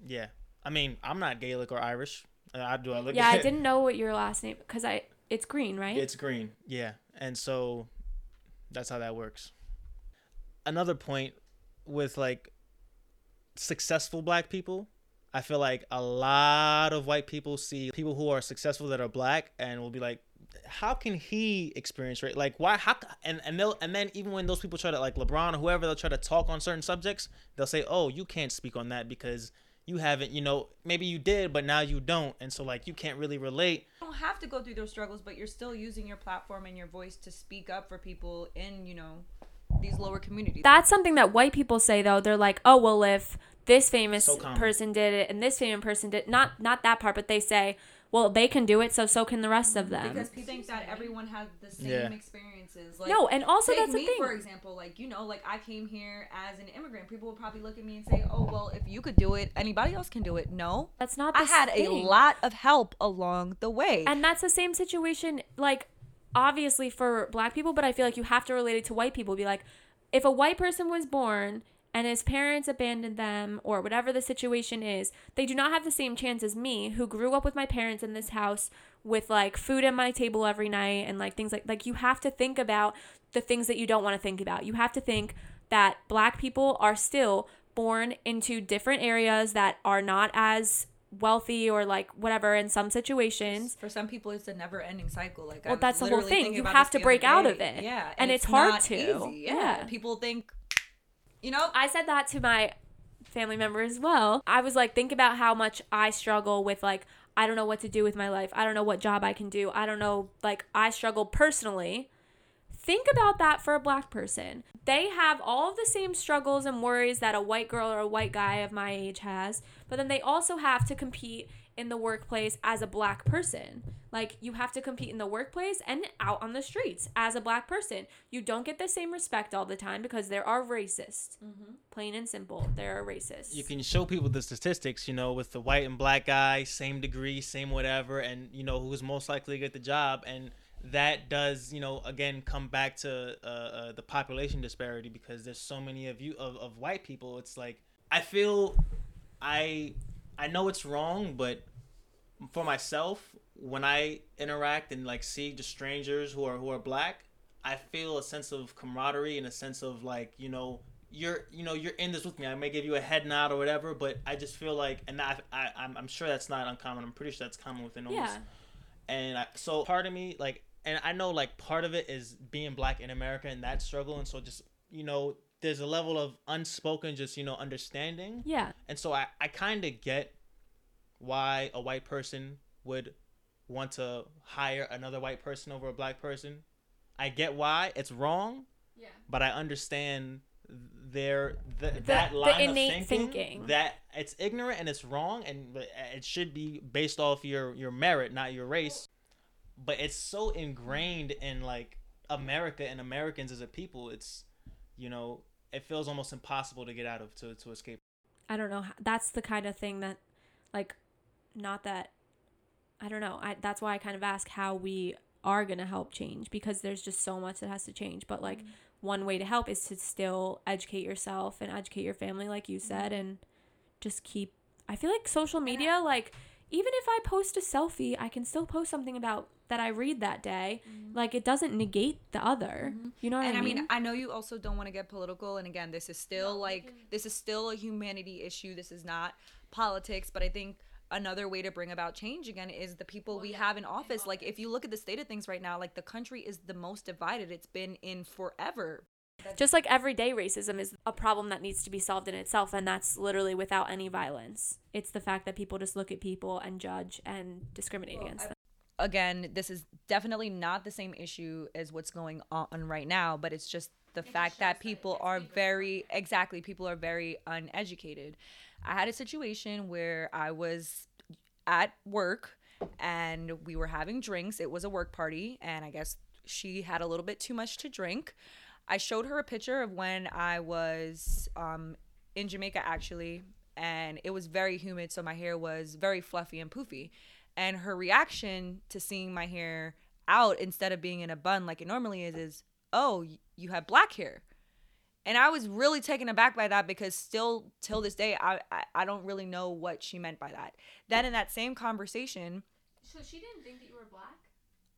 yeah. I mean, I'm not Gaelic or Irish. Uh, I do. I look. Yeah, I didn't know what your last name because I it's Greene, right? It's Greene. Yeah, and so that's how that works. Another point with like successful black people, I feel like a lot of white people see people who are successful that are black and will be like, how can he experience rape? Like why? How? And and they'll and then even when those people try to like LeBron or whoever, they'll try to talk on certain subjects. They'll say, oh, you can't speak on that because you haven't. You know, maybe you did, but now you don't, and so like you can't really relate. You don't have to go through those struggles, but you're still using your platform and your voice to speak up for people in, you know, these lower communities. That's something that white people say though. They're like, oh well, if this famous So person did it and this famous person did not not that part, but they say, well, they can do it, so so can the rest of them. because people think that everyone has the same Yeah. experiences. Like, no, and also take that's the me thing. for example. Like you know, like I came here as an immigrant. People will probably look at me and say, "Oh, well, if you could do it, anybody else can do it." No, That's not. The I had a lot of help along the way. and that's the same situation. Like, obviously for black people, but I feel like you have to relate it to white people. Be like, if a white person was born and his parents abandoned them or whatever the situation is, they do not have the same chance as me, who grew up with my parents in this house with like food at my table every night and like things like like you have to think about the things that you don't want to think about. You have to think that black people are still born into different areas that are not as wealthy or like whatever in some situations for some people, it's a never-ending cycle. Like, Well, I was that's the whole thing. You have to break out of it. Yeah, And it's hard to. easy. Yeah. Yeah. people think, you know, I said that to my family member as well. I was like, think about how much I struggle with like, I don't know what to do with my life. I don't know what job I can do. I don't know, like, I struggle personally. Think about that for a black person. They have all of the same struggles and worries that a white girl or a white guy of my age has, but then they also have to compete in the workplace as a black person. Like, you have to compete in the workplace and out on the streets as a black person. You don't get the same respect all the time because there are racists. Plain and simple, there are racists. you can show people the statistics, you know, with the white and black guy, same degree, same whatever, and you know who's most likely to get the job, and that does, you know, again come back to uh, uh, the population disparity because there's so many of you of, of white people. It's like I feel, I I know it's wrong, but for myself, when I interact and like see just strangers who are who are black, I feel a sense of camaraderie and a sense of like you know you're you know you're in this with me. I may give you a head nod or whatever, but I just feel like and I, I I'm, I'm sure that's not uncommon. I'm pretty sure that's common within almost. yeah. And I, so part of me like and I know like part of it is being black in America and that struggle, and so just you know there's a level of unspoken just you know understanding Yeah. and so I, I kind of get why a white person would want to hire another white person over a black person. I get why it's wrong, Yeah. but I understand their th- The- that the line innate of thinking, thinking. that it's ignorant and it's wrong and uh, it should be based off your your merit, not your race. But it's so ingrained in like America and Americans as a people. It's you know it feels almost impossible to get out of to to escape. I don't know. That's the kind of thing that, like, not that. I don't know. I that's why I kind of ask how we are gonna help change because there's just so much that has to change. But like, mm-hmm. one way to help is to still educate yourself and educate your family, like you said, mm-hmm. and just keep. I feel like social media, like, even if I post a selfie, I can still post something about that I read that day. Mm-hmm. Like, it doesn't negate the other. You know what and I I mean? mean, I know you also don't want to get political. And again, this is still like this is still a humanity issue. This is not politics. But I think another way to bring about change again is the people we have in office. Like if you look at the state of things right now, like the country is the most divided it's been in forever. just like everyday racism is a problem that needs to be solved in itself and that's literally without any violence it's the fact that people just look at people and judge and discriminate against them Again, this is definitely not the same issue as what's going on right now, but it's just the fact that people are very exactly people are very uneducated. I had a situation where I was at work and we were having drinks. It was a work party and I guess she had a little bit too much to drink. I showed her a picture of when I was um, in Jamaica actually and it was very humid so my hair was very fluffy and poofy and her reaction to seeing my hair out instead of being in a bun like it normally is is oh you have black hair and i was really taken aback by that because still till this day I, I i don't really know what she meant by that then in that same conversation So she didn't think that you were black.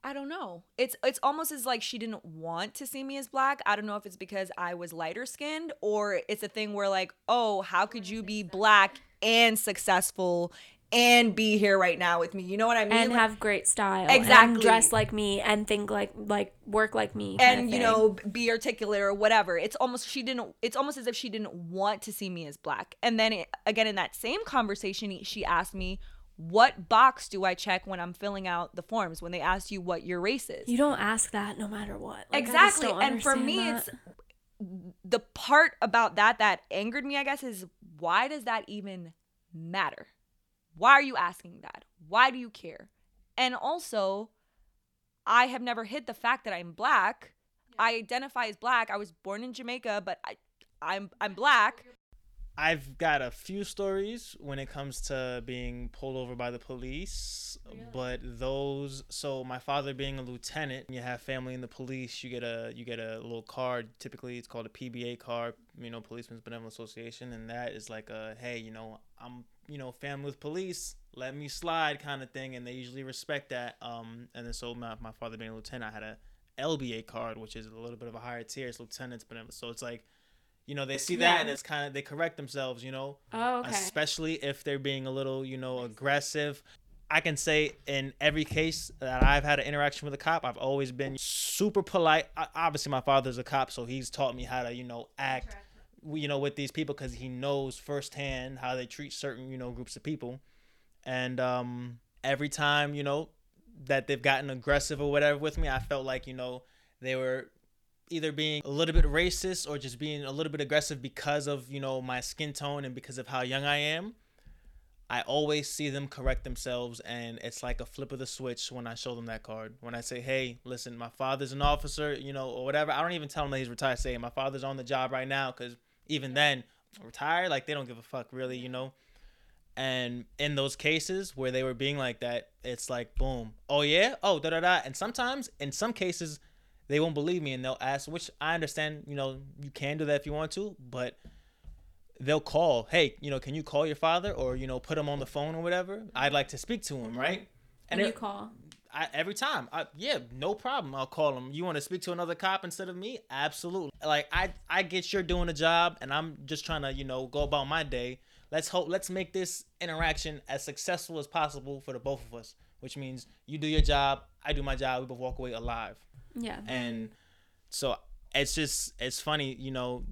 I don't know. It's it's almost as like she didn't want to see me as black. I don't know if it's because I was lighter skinned or it's a thing where like, oh, how could you be black and successful and be here right now with me? You know what I mean? and Like- have great style Exactly. and dress like me and think like like work like me and you know be articulate or whatever it's almost she didn't it's almost as if she didn't want to see me as black and then it, again in that same conversation she asked me what box do i check when i'm filling out the forms when they ask you what your race is you don't ask that no matter what Like, exactly and for me that. it's the part about that that angered me i guess is why does that even matter why are you asking that? Why do you care? And also i have never hid the fact that i'm black. I identify as black. I was born in jamaica but i i'm i'm black. I've got a few stories when it comes to being pulled over by the police, but those so my father being a lieutenant, you have family in the police, you get a you get a little card, typically it's called a PBA card, you know, Policemen's Benevolent Association, and that is like a hey, you know, I'm, you know, family with police, let me slide kind of thing and they usually respect that. Um and then so my, my father being a lieutenant, I had a LBA card, which is a little bit of a higher tier, it's lieutenant's but So it's like you know, they see that Yeah. and it's kind of they correct themselves, you know, oh okay especially if they're being a little, you know, aggressive. I can say in every case that I've had an interaction with a cop, I've always been super polite. O- Obviously, my father's a cop, so he's taught me how to, you know, act, you know, with these people because he knows firsthand how they treat certain, you know, groups of people. And um, every time, you know, that they've gotten aggressive or whatever with me, I felt like, you know, they were either being a little bit racist or just being a little bit aggressive because of you know my skin tone and because of how young I am. I always see them correct themselves, and it's like a flip of the switch when I show them that card. When I say, "Hey, listen, my father's an officer," you know, or whatever. I don't even tell them that he's retired. Say, "My father's on the job right now," because even then, retired, like they don't give a fuck, really, you know. And in those cases where they were being like that, it's like, boom, oh yeah, oh da da da. And sometimes, in some cases, they won't believe me and they'll ask which i understand you know you can do that if you want to but they'll call hey you know can you call your father or you know put him on the phone or whatever i'd like to speak to him right and you it- call I, every time. I, yeah no problem. I'll call him. You want to speak to another cop instead of me? Absolutely. Like i i get you're doing a job and i'm just trying to you know go about my day. Let's hope let's make this interaction as successful as possible for the both of us which means you do your job i do my job. We both walk away alive. Yeah. And so it's just it's funny you know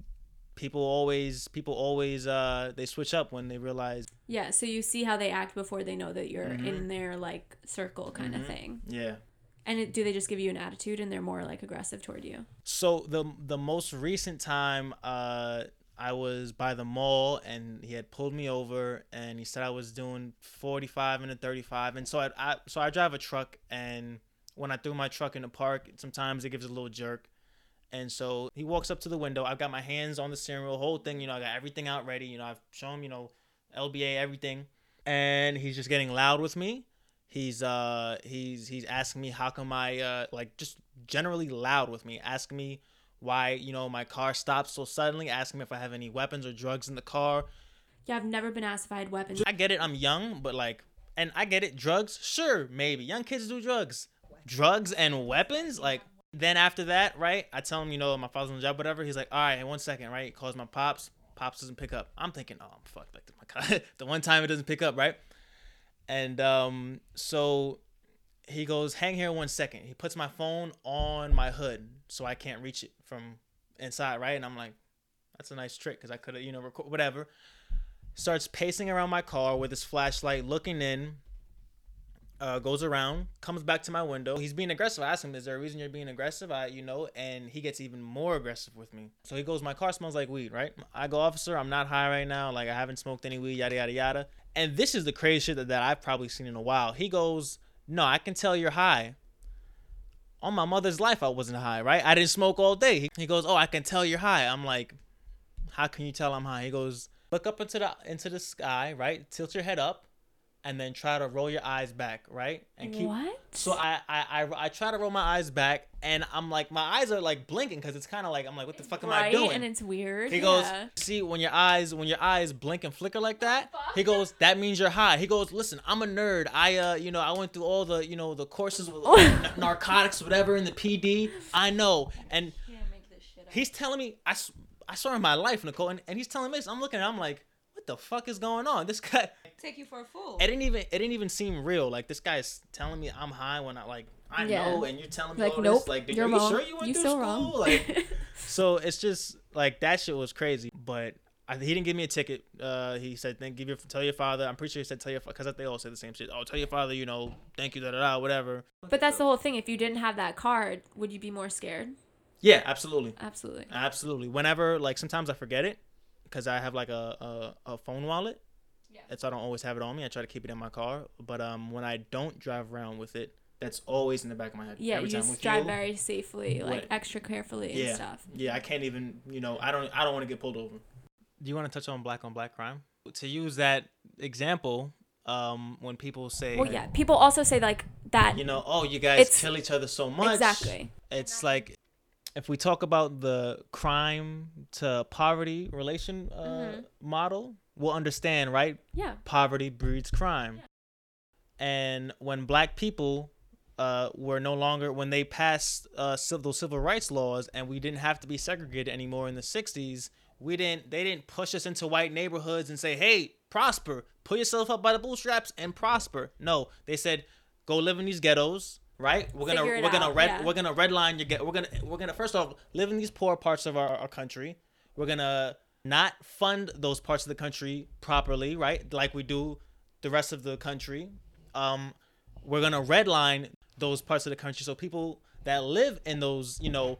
people always people always uh they switch up when they realize yeah so you see how they act before they know that you're Mm-hmm. in their like circle kind of thing. Yeah. And it, do they just give you an attitude and they're more like aggressive toward you? So the the most recent time uh I was by the mall and he had pulled me over and he said I was doing 45 and a 35 and so I, I so I drive a truck and when I threw my truck in the park sometimes it gives a little jerk and so he walks up to the window. I've got my hands on the steering wheel whole thing you know I got everything out ready you know I've shown him you know LBA everything. And he's just getting loud with me. He's uh he's he's asking me how come I uh like just generally loud with me asking me why you know my car stops so suddenly asking me if I have any weapons or drugs in the car. Yeah i've never been asked if i had weapons. I get it I'm young but like and I get it drugs? Sure maybe. Young kids do drugs. Drugs and weapons? Like then after that right I tell him you know my father's on the job whatever he's like all right one second right? He calls my pops pops doesn't pick up. I'm thinking oh I'm fucked like my car the one time it doesn't pick up right? And um so he goes hang here one second. He puts my phone on my hood so i can't reach it from inside right? And i'm like that's a nice trick because i could have you know record whatever. Starts pacing around my car with his flashlight looking in uh, goes around, comes back to my window. He's being aggressive. I ask him, "Is there a reason you're being aggressive?" I, you know, and he gets even more aggressive with me. So he goes, "My car smells like weed, right?" I go, "Officer, I'm not high right now. Like I haven't smoked any weed, yada yada yada." And this is the crazy shit that, that I've probably seen in a while. He goes, "No, I can tell you're high." On my mother's life, I wasn't high, right? I didn't smoke all day. He, he goes, "Oh, I can tell you're high." I'm like, "How can you tell I'm high?" He goes, "Look up into the into the sky, right? Tilt your head up." And then try to roll your eyes back, right? And keep. What? So I I I, I try to roll my eyes back, and I'm like my eyes are like blinking because it's kind of like I'm like what the fuck am I right, doing? and it's weird. he goes, yeah. see when your eyes when your eyes blink and flicker like that. He goes, that means you're high. He goes, listen, I'm a nerd. I uh you know I went through all the you know the courses with n- narcotics whatever in the PD. I know, and he's telling me I I saw in my life Nicole, and, and he's telling me this. I'm looking at, him, I'm like, what the fuck is going on? This guy Take you for a fool. it didn't even it didn't even seem real. Like this guy's telling me I'm high when I like I Yeah. know, and you're telling me Like, all nope, this. Like, you're are you wrong. sure you went You through still school? wrong. Like, so it's just like that shit was crazy. But I, he didn't give me a ticket. Uh, he said, "Thank give your tell your father." I'm pretty sure he said, "Tell your father, because they all say the same shit." Oh, tell your father, you know, thank you, da da da, whatever. But that's the whole thing. If you didn't have that card, would you be more scared? Yeah, absolutely, Absolutely. absolutely. Whenever like sometimes I forget it because I have like a, a a phone wallet. Yeah. And so I don't always have it on me. I try to keep it in my car. But um, when I don't drive around with it, that's always in the back of my head. Yeah, Every you time just with drive you. very safely, like What- extra carefully Yeah. and stuff. Yeah, I can't even. You know, I don't. I don't want to get pulled over. Do you want to touch on black on black crime? To use that example, um, when people say, Well, yeah. People also say like that. you know, oh, you guys kill each other so much. exactly. It's like if we talk about the crime to poverty relation uh, Mhm. model, we'll understand, right? Yeah. poverty breeds crime. And when black people uh, were no longer, when they passed uh, those civil rights laws and we didn't have to be segregated anymore in the 60s, we didn't, they didn't push us into white neighborhoods and say, hey, prosper, pull yourself up by the bootstraps and prosper. No, they said, go live in these ghettos. Right, we're gonna we're gonna out, red yeah. we're gonna redline your get we're gonna we're gonna first off live in these poor parts of our, our country. We're gonna not fund those parts of the country properly, right? Like we do the rest of the country. Um, we're gonna redline those parts of the country so people that live in those, you know,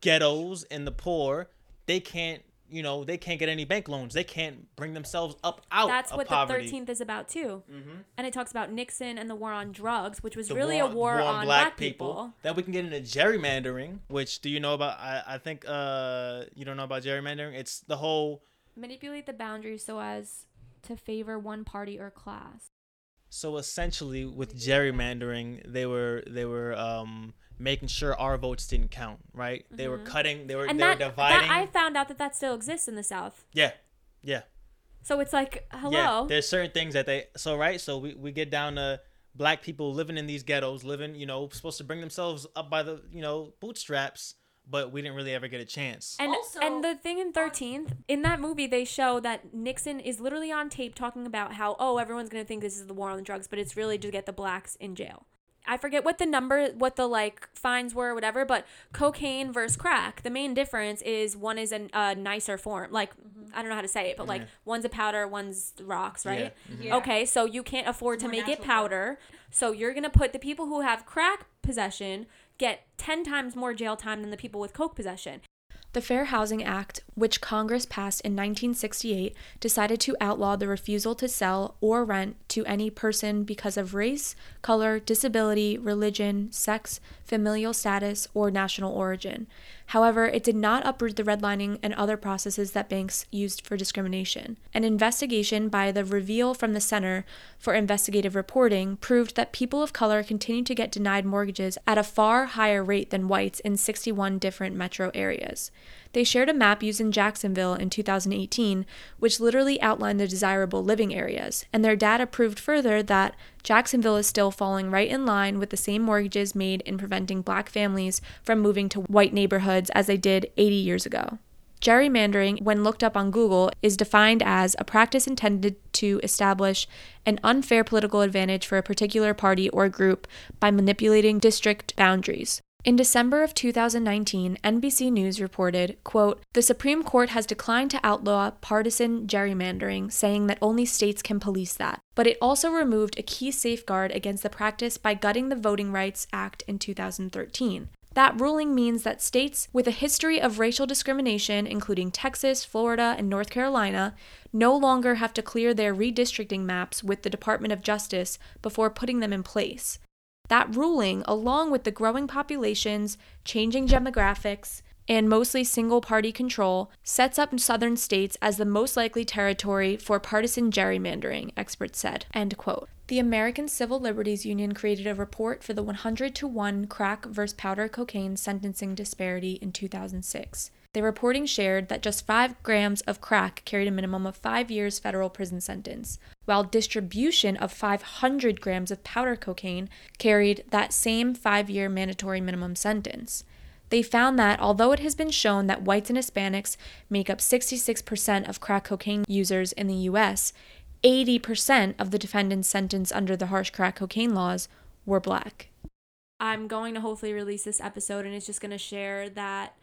ghettos and the poor, they can't, you know, they can't get any bank loans. They can't bring themselves up out of That's what poverty. the 13th is about too. Mhm. And it talks about Nixon and the war on drugs, which was The really a war, on black, people. Then we can get into gerrymandering, which do you know about? I, I think uh you don't know about gerrymandering. It's the whole Manipulate the boundaries so as to favor one party or class. So essentially, with gerrymandering, they were they were um, making sure our votes didn't count, right? They were Mhm. cutting, they were And they that, were dividing. that I found out that that still exists in the South. yeah, yeah, So it's like, hello. yeah. There's certain things that they so right. So we, we get down to black people living in these ghettos, living you know supposed to bring themselves up by the you know bootstraps, but we didn't really ever get a chance. And Also- and the thing in 13th, in that movie they show that Nixon is literally on tape talking about how oh everyone's going to think this is the war on drugs, but it's really to get the blacks in jail. I forget what the number what the like fines were or whatever, but cocaine versus crack, the main difference is one is a, a nicer form. Like I don't know how to say it, but like Yeah. one's a powder, one's rocks, right? Mhm. Yeah. Okay, so you can't afford It's to make it natural powder. So you're going to put the people who have crack possession get 10 times more jail time than the people with coke possession. The Fair Housing Act, which Congress passed in 1968, decided to outlaw the refusal to sell or rent to any person because of race, color, disability, religion, sex, familial status, or national origin. However, it did not uproot the redlining and other processes that banks used for discrimination. An investigation by the Reveal from the Center for Investigative Reporting proved that people of color continued to get denied mortgages at a far higher rate than whites in 61 different metro areas. They shared a map used in Jacksonville in 2018, which literally outlined the desirable living areas, and their data proved further that Jacksonville is still falling right in line with the same mortgages made in preventing black families from moving to white neighborhoods as they did 80 years ago. Gerrymandering, when looked up on Google, is defined as a practice intended to establish an unfair political advantage for a particular party or group by manipulating district boundaries. In December of 2019, NBC News reported, quote, "The Supreme Court has declined to outlaw partisan gerrymandering, saying that only states can police that. But it also removed a key safeguard against the practice by gutting the Voting Rights Act in 2013. That ruling means that states with a history of racial discrimination, including Texas, Florida, and North Carolina, no longer have to clear their redistricting maps with the Department of Justice before putting them in place. That ruling, along with the growing populations, changing demographics, and mostly single party control, sets up southern states as the most likely territory for partisan gerrymandering, experts said. End quote. The American Civil Liberties Union created a report for the 100 to 1 crack versus powder cocaine sentencing disparity in 2006. The reporting shared that just 5 grams of crack carried a minimum of 5 years federal prison sentence, while distribution of 500 grams of powder cocaine carried that same 5 year mandatory minimum sentence. They found that although it has been shown that whites and Hispanics make up 66% of crack cocaine users in the US, 80% of the defendants sentenced under the harsh crack cocaine laws were black. I'm going to hopefully release this episode and it's just going to share that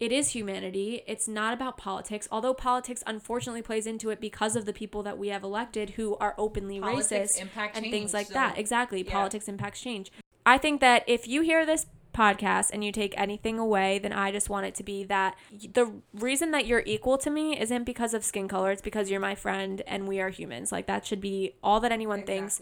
it is humanity. It's not about politics, although politics unfortunately plays into it because of the people that we have elected who are openly Politics racist impact and change, things like so- that. Exactly. yeah. Politics impacts change. I think that if you hear this podcast and you take anything away, then I just want it to be that the reason that you're equal to me isn't because of skin color, it's because you're my friend and we are humans. Like that should be all that anyone thinks.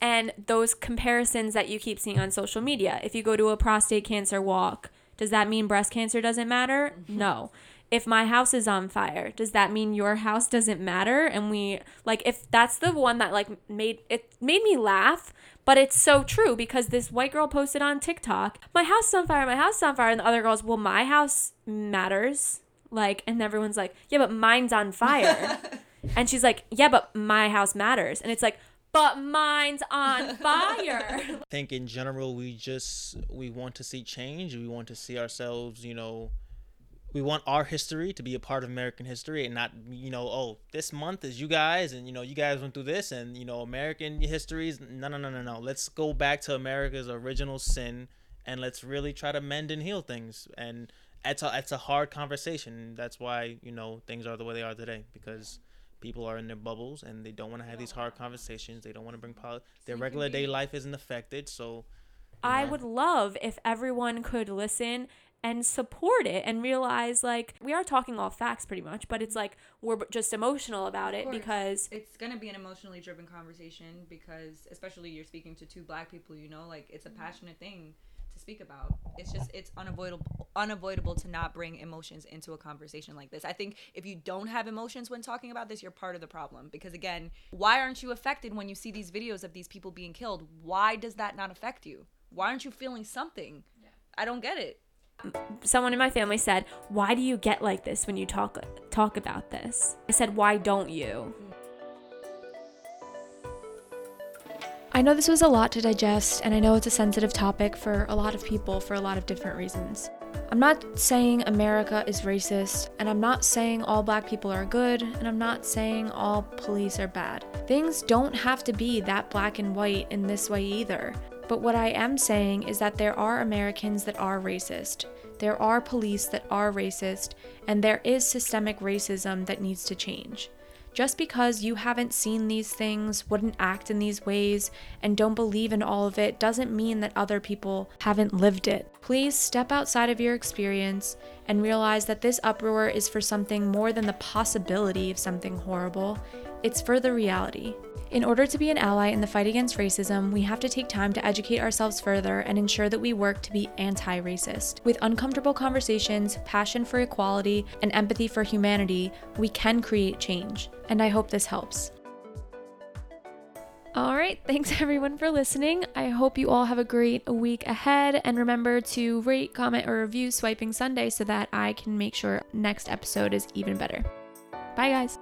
And those comparisons that you keep seeing on social media. If you go to a prostate cancer walk, does that mean breast cancer doesn't matter? Mm-hmm. No. If my house is on fire, does that mean your house doesn't matter? And we like if that's the one that like made it made me laugh, but it's so true because this white girl posted on TikTok, "My house is on fire, my house is on fire." And the other girl's, "Well, my house matters." Like and everyone's like, "Yeah, but mine's on fire." and she's like, "Yeah, but my house matters." And it's like, "But mine's on fire." I think in general we just we want to see change. We want to see ourselves, you know, we want our history to be a part of American history and not, you know, oh, this month is you guys and you know, you guys went through this and you know, American histories. No, no, no, no, no. Let's go back to America's original sin and let's really try to mend and heal things. And it's a it's a hard conversation. That's why, you know, things are the way they are today because people are in their bubbles and they don't want to have these hard conversations. They don't want to bring poli- their regular day life isn't affected. So I know? would love if everyone could listen and support it and realize like we are talking all facts pretty much, but it's like we're just emotional about it because it's gonna be an emotionally driven conversation because especially you're speaking to two black people you know like it's a mm-hmm. passionate thing to speak about. It's just it's unavoidable unavoidable to not bring emotions into a conversation like this. I think if you don't have emotions when talking about this you're part of the problem. Because again why aren't you affected when you see these videos of these people being killed? Why does that not affect you? Why aren't you feeling something? I don't get it. Someone in my family said, "Why do you get like this when you talk talk about this?" I said, "Why don't you?" Mm. I know this was a lot to digest, and I know it's a sensitive topic for a lot of people for a lot of different reasons. I'm not saying America is racist, and I'm not saying all black people are good, and I'm not saying all police are bad. Things don't have to be that black and white in this way either. But what I am saying is that there are Americans that are racist. There are police that are racist, and there is systemic racism that needs to change. Just because you haven't seen these things, wouldn't act in these ways, and don't believe in all of it doesn't mean that other people haven't lived it. Please step outside of your experience and realize that this uproar is for something more than the possibility of something horrible, it's for the reality. In order to be an ally in the fight against racism, we have to take time to educate ourselves further and ensure that we work to be anti racist. With uncomfortable conversations, passion for equality, and empathy for humanity, we can create change. And I hope this helps. All right, thanks everyone for listening. I hope you all have a great week ahead. And remember to rate, comment, or review Swiping Sunday so that I can make sure next episode is even better. Bye, guys.